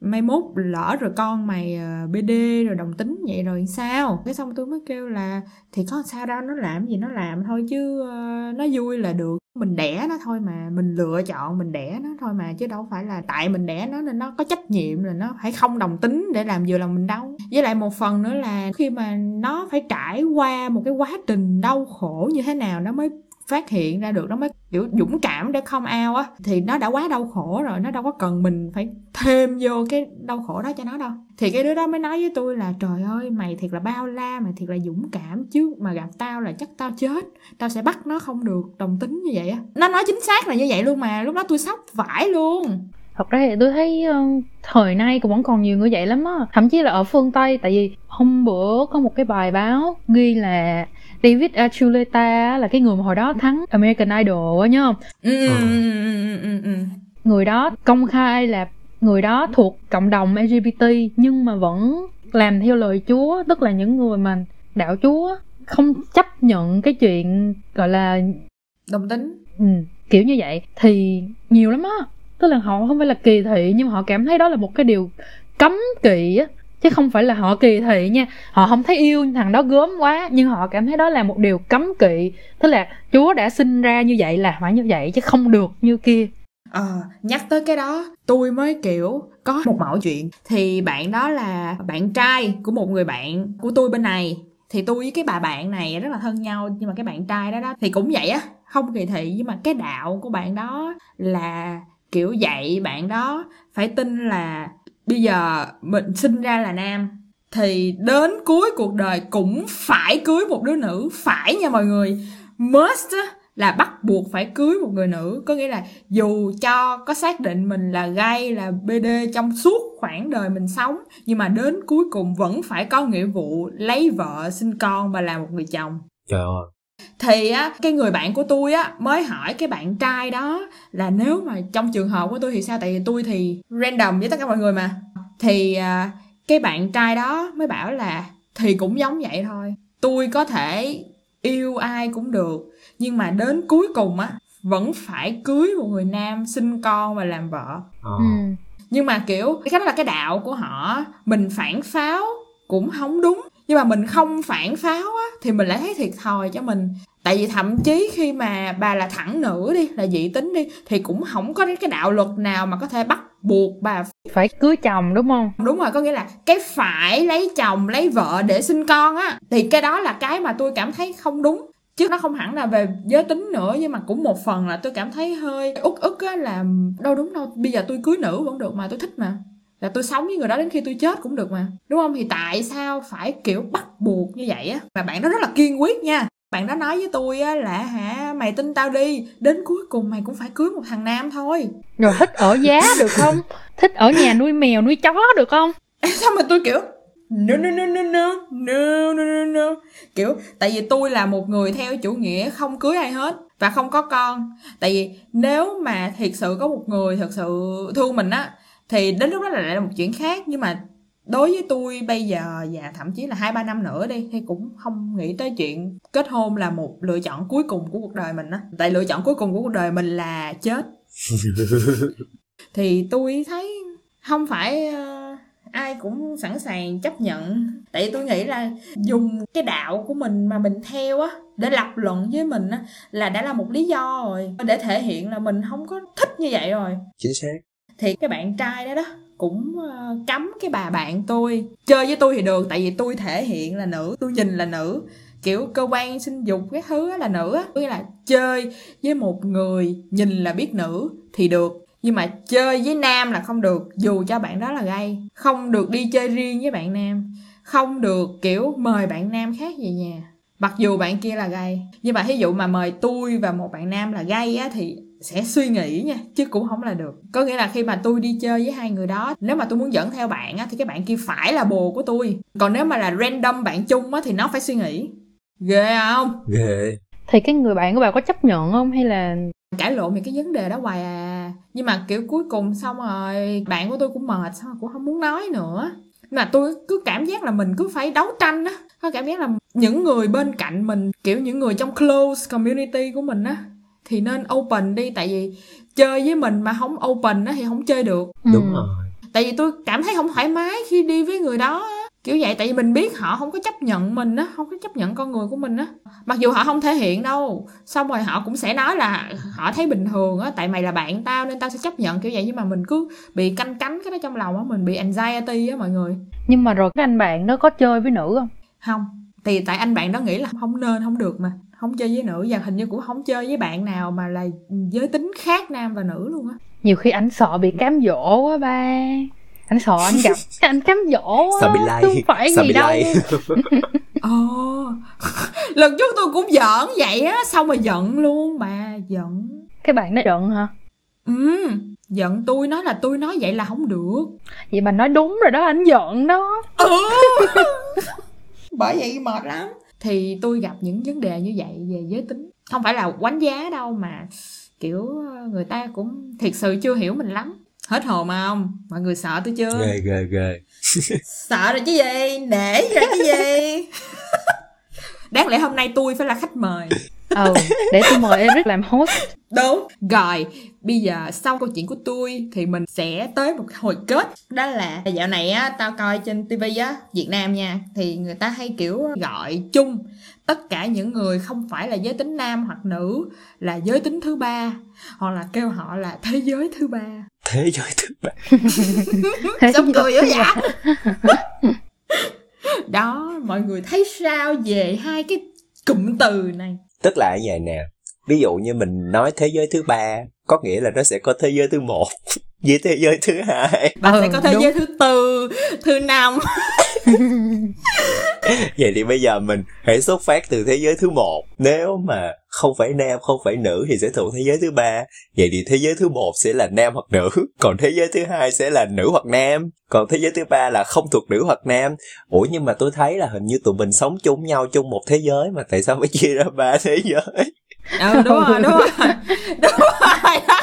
S1: mai mốt lỡ rồi con mày ờ, bd rồi đồng tính vậy rồi sao? Cái xong tôi mới kêu là thì có sao đâu, nó làm gì nó làm thôi chứ ờ, nó vui là được. Mình đẻ nó thôi mà, mình lựa chọn mình đẻ nó thôi mà, chứ đâu phải là tại mình đẻ nó nên nó có trách nhiệm là nó phải không đồng tính để làm vừa lòng mình đâu. Với lại một phần nữa là khi mà nó phải trải qua một cái quá trình đau khổ như thế nào nó mới phát hiện ra được nó mới kiểu dũng cảm để không ao á thì nó đã quá đau khổ rồi nó đâu có cần mình phải thêm vô cái đau khổ đó cho nó đâu. Thì cái đứa đó mới nói với tôi là trời ơi mày thiệt là bao la mày thiệt là dũng cảm chứ mà gặp tao là chắc tao chết tao sẽ bắt nó không được. Đồng tính như vậy á. Nó nói chính xác là như vậy luôn mà lúc đó tôi sốc vãi luôn.
S3: Thật ra thì tôi thấy uh, thời nay cũng vẫn còn nhiều người vậy lắm á. Thậm chí là ở phương tây tại vì hôm bữa có một cái bài báo ghi là David Archuleta là cái người mà hồi đó thắng American Idol á nhớ không?
S1: Ừ, ừ, ừ, ừ, ừ, ừ.
S3: người đó công khai là người đó thuộc cộng đồng LGBT nhưng mà vẫn làm theo lời Chúa tức là những người mà đạo Chúa không chấp nhận cái chuyện gọi là
S1: đồng tính.
S3: Ừ, kiểu như vậy. Thì nhiều lắm á tức là họ không phải là kỳ thị nhưng mà họ cảm thấy đó là một cái điều cấm kỵ á chứ không phải là họ kỳ thị nha họ không thấy yêu thằng đó gớm quá nhưng họ cảm thấy đó là một điều cấm kỵ tức là chúa đã sinh ra như vậy là phải như vậy chứ không được như kia
S1: Ờ, nhắc tới cái đó, tôi mới kiểu có một mẫu chuyện. Thì bạn đó là bạn trai của một người bạn của tôi bên này. Thì tôi với cái bà bạn này rất là thân nhau. Nhưng mà cái bạn trai đó đó thì cũng vậy á. Không kỳ thị nhưng mà cái đạo của bạn đó là kiểu dạy bạn đó phải tin là bây giờ mình sinh ra là nam, thì đến cuối cuộc đời cũng phải cưới một đứa nữ, phải nha mọi người. Must là bắt buộc phải cưới một người nữ. Có nghĩa là dù cho có xác định mình là gay, là bd trong suốt khoảng đời mình sống, nhưng mà đến cuối cùng vẫn phải có nghĩa vụ lấy vợ, sinh con và làm một người chồng.
S4: Trời ơi
S1: thì á cái người bạn của tôi á mới hỏi cái bạn trai đó là nếu mà trong trường hợp của tôi thì sao? Tại vì tôi thì random với tất cả mọi người mà. Thì à, cái bạn trai đó mới bảo là thì cũng giống vậy thôi. Tôi có thể yêu ai cũng được nhưng mà đến cuối cùng á vẫn phải cưới một người nam sinh con và làm vợ.
S4: Ờ.
S3: ừ.
S1: nhưng mà kiểu cái đó là cái đạo của họ. Mình phản pháo cũng không đúng nhưng mà mình không phản pháo á thì mình lại thấy thiệt thòi cho mình. Tại vì thậm chí khi mà bà là thẳng nữ đi là dị tính đi thì cũng không có cái đạo luật nào mà có thể bắt buộc bà
S3: phải cưới chồng đúng không?
S1: Đúng rồi có nghĩa là cái phải lấy chồng lấy vợ để sinh con á thì cái đó là cái mà tôi cảm thấy không đúng. Chứ nó không hẳn là về giới tính nữa nhưng mà cũng một phần là tôi cảm thấy hơi út ức á là đâu đúng đâu bây giờ tôi cưới nữ vẫn được mà tôi thích mà là tôi sống với người đó đến khi tôi chết cũng được mà. Đúng không? Thì tại sao phải kiểu bắt buộc như vậy á? Mà bạn đó rất là kiên quyết nha. Bạn đó nói với tôi á là hả mày tin tao đi. Đến cuối cùng mày cũng phải cưới một thằng nam thôi.
S3: Rồi thích ở giá được không? Thích ở nhà nuôi mèo nuôi chó được không?
S1: Sao mà tôi kiểu no no no no no no no no no kiểu tại vì tôi là một người theo chủ nghĩa không cưới ai hết và không có con. Tại vì nếu mà thiệt sự có một người thật sự thương mình á thì đến lúc đó là lại là một chuyện khác nhưng mà đối với tôi bây giờ và thậm chí là hai ba năm nữa đi thì cũng không nghĩ tới chuyện kết hôn là một lựa chọn cuối cùng của cuộc đời mình á. Tại lựa chọn cuối cùng của cuộc đời mình là chết. Thì tôi thấy không phải ờ, ai cũng sẵn sàng chấp nhận. Tại tôi nghĩ là dùng cái đạo của mình mà mình theo á để lập luận với mình á là đã là một lý do rồi. Để thể hiện là mình không có thích như vậy rồi.
S4: Chính xác
S1: thì cái bạn trai đó đó cũng ờ, cấm cái bà bạn tôi. Chơi với tôi thì được, tại vì tôi thể hiện là nữ, tôi nhìn là nữ. Kiểu cơ quan sinh dục cái thứ là nữ á. Nghĩa là chơi với một người nhìn là biết nữ thì được. Nhưng mà chơi với nam là không được, dù cho bạn đó là gay. Không được đi chơi riêng với bạn nam. Không được, kiểu, mời bạn nam khác về nhà. Mặc dù bạn kia là gay. Nhưng mà ví dụ mà mời tôi và một bạn nam là gay á thì sẽ suy nghĩ nha chứ cũng không là được. Có nghĩa là khi mà tôi đi chơi với hai người đó nếu mà tôi muốn dẫn theo bạn á thì cái bạn kia phải là bồ của tôi. Còn nếu mà là random bạn chung á thì nó phải suy nghĩ. Ghê không?
S4: Ghê.
S3: Thì cái người bạn của bà có chấp nhận không? Hay là
S1: cãi lộn về cái vấn đề đó hoài à. Nhưng mà kiểu cuối cùng xong rồi bạn của tôi cũng mệt xong rồi cũng không muốn nói nữa. Mà tôi cứ cảm giác là mình cứ phải đấu tranh á. Có cảm giác là những người bên cạnh mình kiểu những người trong close community của mình á thì nên open đi tại vì chơi với mình mà không open á thì không chơi được.
S3: Ừ.
S4: đúng rồi.
S1: Tại tại vì tôi cảm thấy không thoải mái khi đi với người đó á. kiểu vậy tại vì mình biết họ không có chấp nhận mình á không có chấp nhận con người của mình á. Mặc dù họ không thể hiện đâu xong rồi họ cũng sẽ nói là họ thấy bình thường á tại mày là bạn tao nên tao sẽ chấp nhận kiểu vậy. Nhưng mà mình cứ bị canh cánh cái đó trong lòng á mình bị anxiety á mọi người.
S3: Nhưng mà rồi cái anh bạn đó có chơi với nữ không?
S1: Không. Thì tại anh bạn đó nghĩ là không nên không được mà không chơi với nữ và hình như cũng không chơi với bạn nào mà là giới tính khác nam và nữ luôn á.
S3: Nhiều khi anh sợ bị cám dỗ quá ba. Anh sợ anh gặp anh cám dỗ
S4: sợ bị
S3: chứ không phải
S4: sợ
S3: gì
S4: bị
S3: đâu.
S4: lay
S1: ồ lần trước tôi cũng giỡn vậy á xong rồi giận luôn bà giận.
S3: Cái bạn đó giận hả?
S1: Ừ giận tôi nói là tôi nói vậy là không được.
S3: Vậy bà nói đúng rồi đó anh giận đó.
S1: Ừ. bởi vậy mệt lắm thì tôi gặp những vấn đề như vậy về giới tính. Không phải là quánh giá đâu mà kiểu người ta cũng thiệt sự chưa hiểu mình lắm. Hết hồn mà không? Mọi người sợ tôi chưa?
S4: Ghê ghê ghê.
S1: Sợ rồi chứ gì? Nể rồi chứ gì? Đáng lẽ hôm nay tôi phải là khách mời
S3: ừ để tôi mời Eric làm host.
S1: Đúng. Rồi bây giờ sau câu chuyện của tôi thì mình sẽ tới một hồi kết. Đó là dạo này á tao coi trên tivi á việt nam nha thì người ta hay kiểu gọi chung. Tất cả những người không phải là giới tính nam hoặc nữ là giới tính thứ ba hoặc là kêu họ là thế giới thứ ba.
S4: Thế giới thứ ba.
S1: Xong cười dữ vậy đó mọi người thấy sao về hai cái cụm từ này
S4: tức là như vậy nè ví dụ như mình nói thế giới thứ ba có nghĩa là nó sẽ có thế giới thứ một với thế giới thứ hai
S1: và
S3: Ừ,
S1: sẽ có thế
S3: đúng.
S1: giới thứ tư thứ năm
S4: vậy thì bây giờ mình hãy xuất phát từ thế giới thứ một. Nếu mà không phải nam không phải nữ thì sẽ thuộc thế giới thứ ba. Vậy thì thế giới thứ một sẽ là nam hoặc nữ còn thế giới thứ hai sẽ là nữ hoặc nam. Còn thế giới thứ ba là không thuộc nữ hoặc nam. Ủa nhưng mà tôi thấy là hình như tụi mình sống chung nhau chung một thế giới mà tại sao phải chia ra ba thế giới?
S1: Ừ đúng rồi đúng rồi. Đúng rồi đó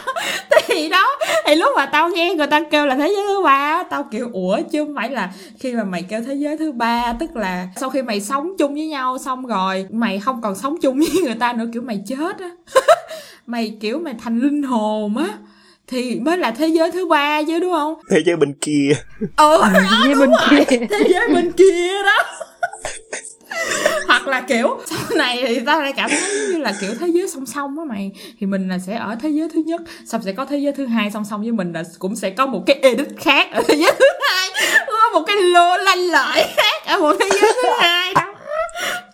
S1: thì đó. Thì lúc mà tao nghe người ta kêu là thế giới thứ ba tao kiểu ủa chứ không phải là khi mà mày kêu thế giới thứ ba tức là sau khi mày sống chung với nhau xong rồi mày không còn sống chung với người ta nữa kiểu mày chết á. Mày kiểu mày thành linh hồn á. Thì mới là thế giới thứ ba chứ đúng không?
S4: Thế giới bên kia.
S1: Ừ
S3: với bên kia.
S1: Thế giới bên kia đó hoặc là kiểu, sau này thì tao lại cảm thấy như là kiểu thế giới song song á mày. Thì mình là sẽ ở thế giới thứ nhất, xong sẽ có thế giới thứ hai song song với mình là cũng sẽ có một cái edit khác ở thế giới thứ hai. Có một cái lô lanh lợi khác ở một thế giới thứ hai đó.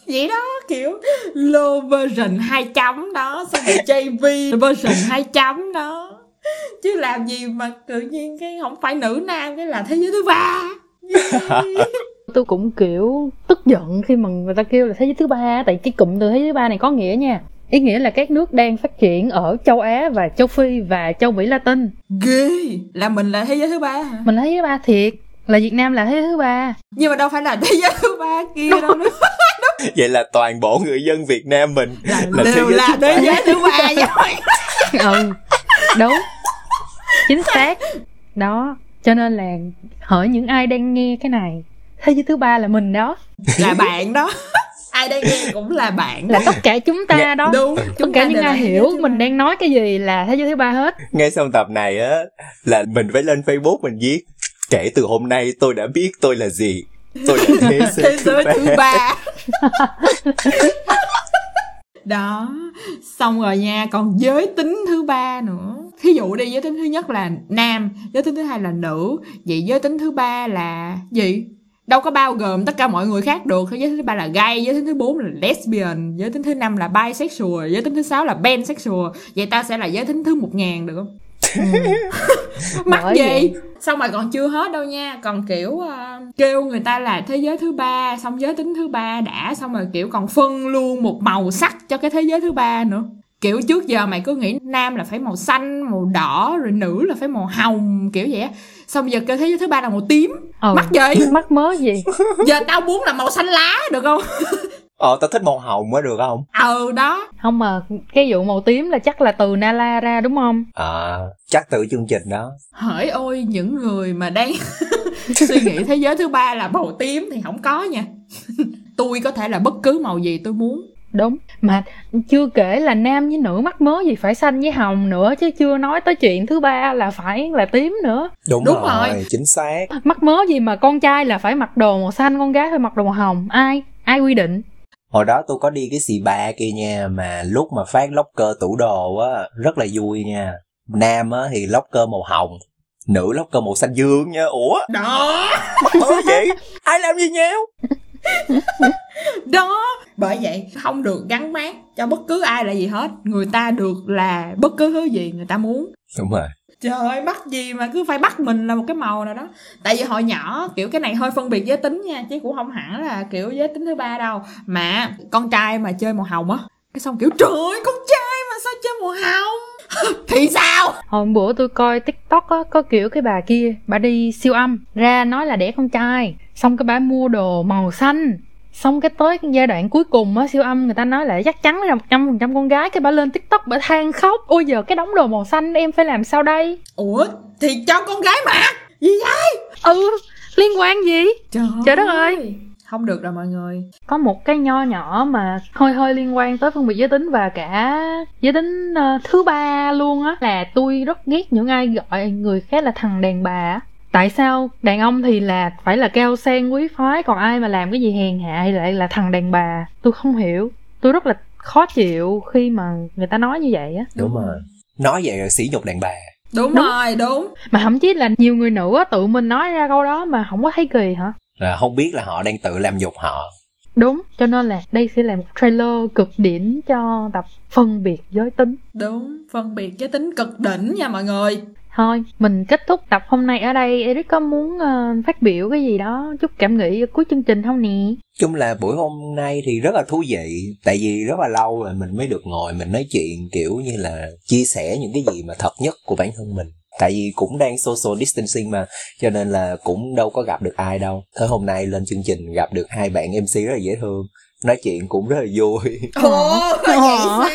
S1: Vậy đó, kiểu lô version hai chấm đó, xong rồi JV version hai chấm đó. Chứ làm gì mà tự nhiên cái không phải nữ nam cái là thế giới thứ ba.
S3: tôi cũng kiểu tức giận khi mà người ta kêu là thế giới thứ ba tại cái cụm từ thế giới thứ ba này có nghĩa nha. Ý nghĩa là các nước đang phát triển ở châu Á và châu Phi và châu Mỹ Latin.
S1: Ghê! Là mình là thế giới thứ ba hả?
S3: Mình là thế giới thứ ba thiệt. Là Việt Nam là thế giới thứ ba.
S1: Nhưng mà đâu phải là thế giới thứ ba kia đâu nữa.
S4: Vậy là toàn bộ người dân việt nam mình
S1: là,
S4: là thế
S1: đều
S4: giới
S1: là
S4: thứ
S1: thế
S4: ba
S1: giới thứ ba rồi.
S3: Ừ. Đúng. Chính xác. Đó. Cho nên là hỏi những ai đang nghe cái này thế giới thứ ba là mình đó.
S1: Là bạn đó. Ai đây nghe cũng là bạn
S3: là tất cả chúng ta
S4: Nghe-
S3: đó.
S1: Đúng
S3: tất
S1: chúng
S3: cả
S1: ta
S3: những ai hiểu mình đang nói cái gì là thế giới thứ ba hết.
S4: Nghe xong tập này á là mình phải lên facebook mình viết kể từ hôm nay tôi đã biết tôi là gì. Tôi là thế giới
S1: thế
S4: thứ
S1: giới
S4: ba.
S1: thứ ba. Đó xong rồi nha còn giới tính thứ ba nữa. Thí dụ đi giới tính thứ nhất là nam giới tính thứ hai là nữ. Vậy giới tính thứ ba là gì đâu có bao gồm tất cả mọi người khác được. Giới tính thứ ba là gay giới tính thứ bốn là lesbian giới tính thứ năm là bisexual giới tính thứ sáu là pansexual. Vậy ta sẽ là giới tính thứ một ngàn được không? Mắc gì?
S3: vậy.
S1: xong rồi còn chưa hết đâu nha. Còn kiểu ờ, kêu người ta là thế giới thứ ba xong giới tính thứ ba đã xong rồi kiểu còn phân luôn một màu sắc cho cái thế giới thứ ba nữa. Kiểu trước giờ mày cứ nghĩ nam là phải màu xanh màu đỏ rồi nữ là phải màu hồng kiểu vậy á xong giờ kêu thế giới thứ ba là màu tím.
S3: Ừ.
S1: mắc gì
S3: mắc mớ gì?
S1: Giờ tao muốn là màu xanh lá được không?
S4: Ờ tao thích màu hồng mới được không?
S1: Ừ đó.
S3: Không mà cái vụ màu tím là chắc là từ Nala ra đúng không?
S4: À chắc từ chương trình đó.
S1: Hỡi ôi những người mà đang suy nghĩ thế giới thứ ba là màu tím thì không có nha. Tôi có thể là bất cứ màu gì tôi muốn
S3: đúng. Mà chưa kể là nam với nữ mắc mớ gì phải xanh với hồng nữa chứ chưa nói tới chuyện thứ ba là phải là tím nữa.
S4: Đúng,
S1: Đúng
S4: rồi,
S1: rồi.
S4: chính xác.
S3: Mắc mớ gì mà con trai là phải mặc đồ màu xanh con gái phải mặc đồ màu hồng? Ai? Ai quy định?
S4: Hồi đó tôi có đi cái xì ba kia nha mà lúc mà phát locker tủ đồ á rất là vui nha. Nam á thì locker màu hồng nữ locker màu xanh dương nha. Ủa?
S1: Đó.
S4: Ủa vậy? Ai làm gì nhau
S1: đó. Bởi vậy không được gắn mát cho bất cứ ai là gì hết. Người ta được là bất cứ thứ gì người ta muốn.
S4: Đúng rồi.
S1: Trời ơi bắt gì mà cứ phải bắt mình là một cái màu nào đó. Tại vì hồi nhỏ kiểu cái này hơi phân biệt giới tính nha chứ cũng không hẳn là kiểu giới tính thứ ba đâu. Mà con trai mà chơi màu hồng á cái xong kiểu trời ơi con trai mà sao chơi màu hồng thì sao?
S3: Hôm bữa tôi coi tiktok á, có kiểu cái bà kia, bà đi siêu âm, ra nói là đẻ con trai, xong cái bà mua đồ màu xanh, xong cái tới cái giai đoạn cuối cùng á siêu âm người ta nói là chắc chắn là một trăm phần trăm con gái cái bà lên tiktok bà than khóc. Ôi giờ cái đống đồ màu xanh em phải làm sao đây?
S1: Ủa thì cho con gái mặc gì vậy?
S3: Ừ liên quan gì?
S1: Trời,
S3: Trời đất ơi.
S1: Không được rồi mọi người.
S3: Có một cái nho nhỏ mà hơi hơi liên quan tới phân biệt giới tính và cả giới tính ờ, thứ ba luôn á là tôi rất ghét những ai gọi người khác là thằng đàn bà á. tại sao? Đàn ông thì là phải là cao sang quý phái còn ai mà làm cái gì hèn hạ thì lại là thằng đàn bà? Tôi không hiểu. Tôi rất là khó chịu khi mà người ta nói như vậy á.
S4: Đúng rồi. Nói vậy là sỉ nhục đàn bà.
S1: Đúng,
S3: Đúng.
S1: rồi đúng.
S3: Mà thậm chí là nhiều người nữ á tự mình nói ra câu đó mà không có thấy kỳ hả
S4: là không biết là họ đang tự làm nhục họ
S3: đúng cho nên là đây sẽ là một trailer cực đỉnh cho tập phân biệt giới tính
S1: đúng phân biệt giới tính cực đỉnh nha mọi người
S3: Thôi, mình kết thúc tập hôm nay ở đây. Eric có muốn ờ, phát biểu cái gì đó, chút cảm nghĩ cuối chương trình không nè?
S4: chung là buổi hôm nay thì rất là thú vị tại vì rất là lâu rồi mình mới được ngồi mình nói chuyện kiểu như là chia sẻ những cái gì mà thật nhất của bản thân mình tại vì cũng đang social distancing mà cho nên là cũng đâu có gặp được ai đâu. Thế hôm nay lên chương trình gặp được hai bạn mc rất là dễ thương. Nói chuyện cũng rất là vui.
S1: Ồ vậy sao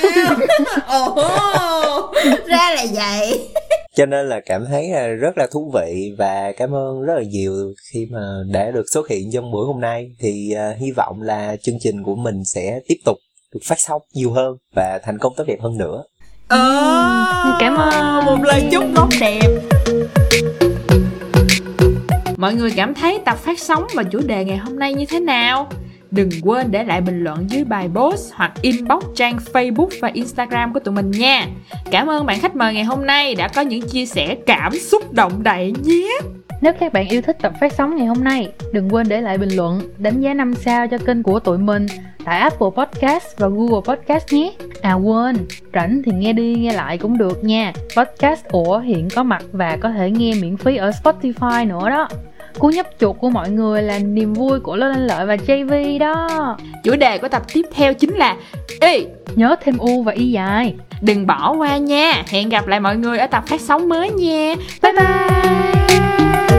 S1: ồ. ra là vậy.
S4: Cho nên là cảm thấy là rất là thú vị và cảm ơn rất là nhiều khi mà đã được xuất hiện trong buổi hôm nay. Thì à, hy vọng là chương trình của mình sẽ tiếp tục được phát sóng nhiều hơn và thành công tốt đẹp hơn nữa
S1: ờ
S3: Cảm ơn.
S1: một lời chúc tốt đẹp mọi người cảm thấy tập phát sóng và chủ đề ngày hôm nay như thế nào Đừng quên để lại bình luận dưới bài post hoặc inbox trang Facebook và Instagram của tụi mình nha. Cảm ơn bạn khách mời ngày hôm nay đã có những chia sẻ cảm xúc động đậy nhé.
S3: Nếu các bạn yêu thích tập phát sóng ngày hôm nay, đừng quên để lại bình luận, đánh giá 5 sao cho kênh của tụi mình tại Apple Podcast và Google Podcast nhé. À quên, rảnh thì nghe đi nghe lại cũng được nha. Podcast Ủa hiện có mặt và có thể nghe miễn phí ở Spotify nữa đó. Cú nhấp chuột của mọi người là niềm vui của Lô Lên Lợi và JV đó.
S1: Chủ đề của tập tiếp theo chính là Ê,
S3: Nhớ thêm U và Y dài.
S1: đừng bỏ qua nha. Hẹn gặp lại mọi người ở tập phát sóng mới nha. Bye bye.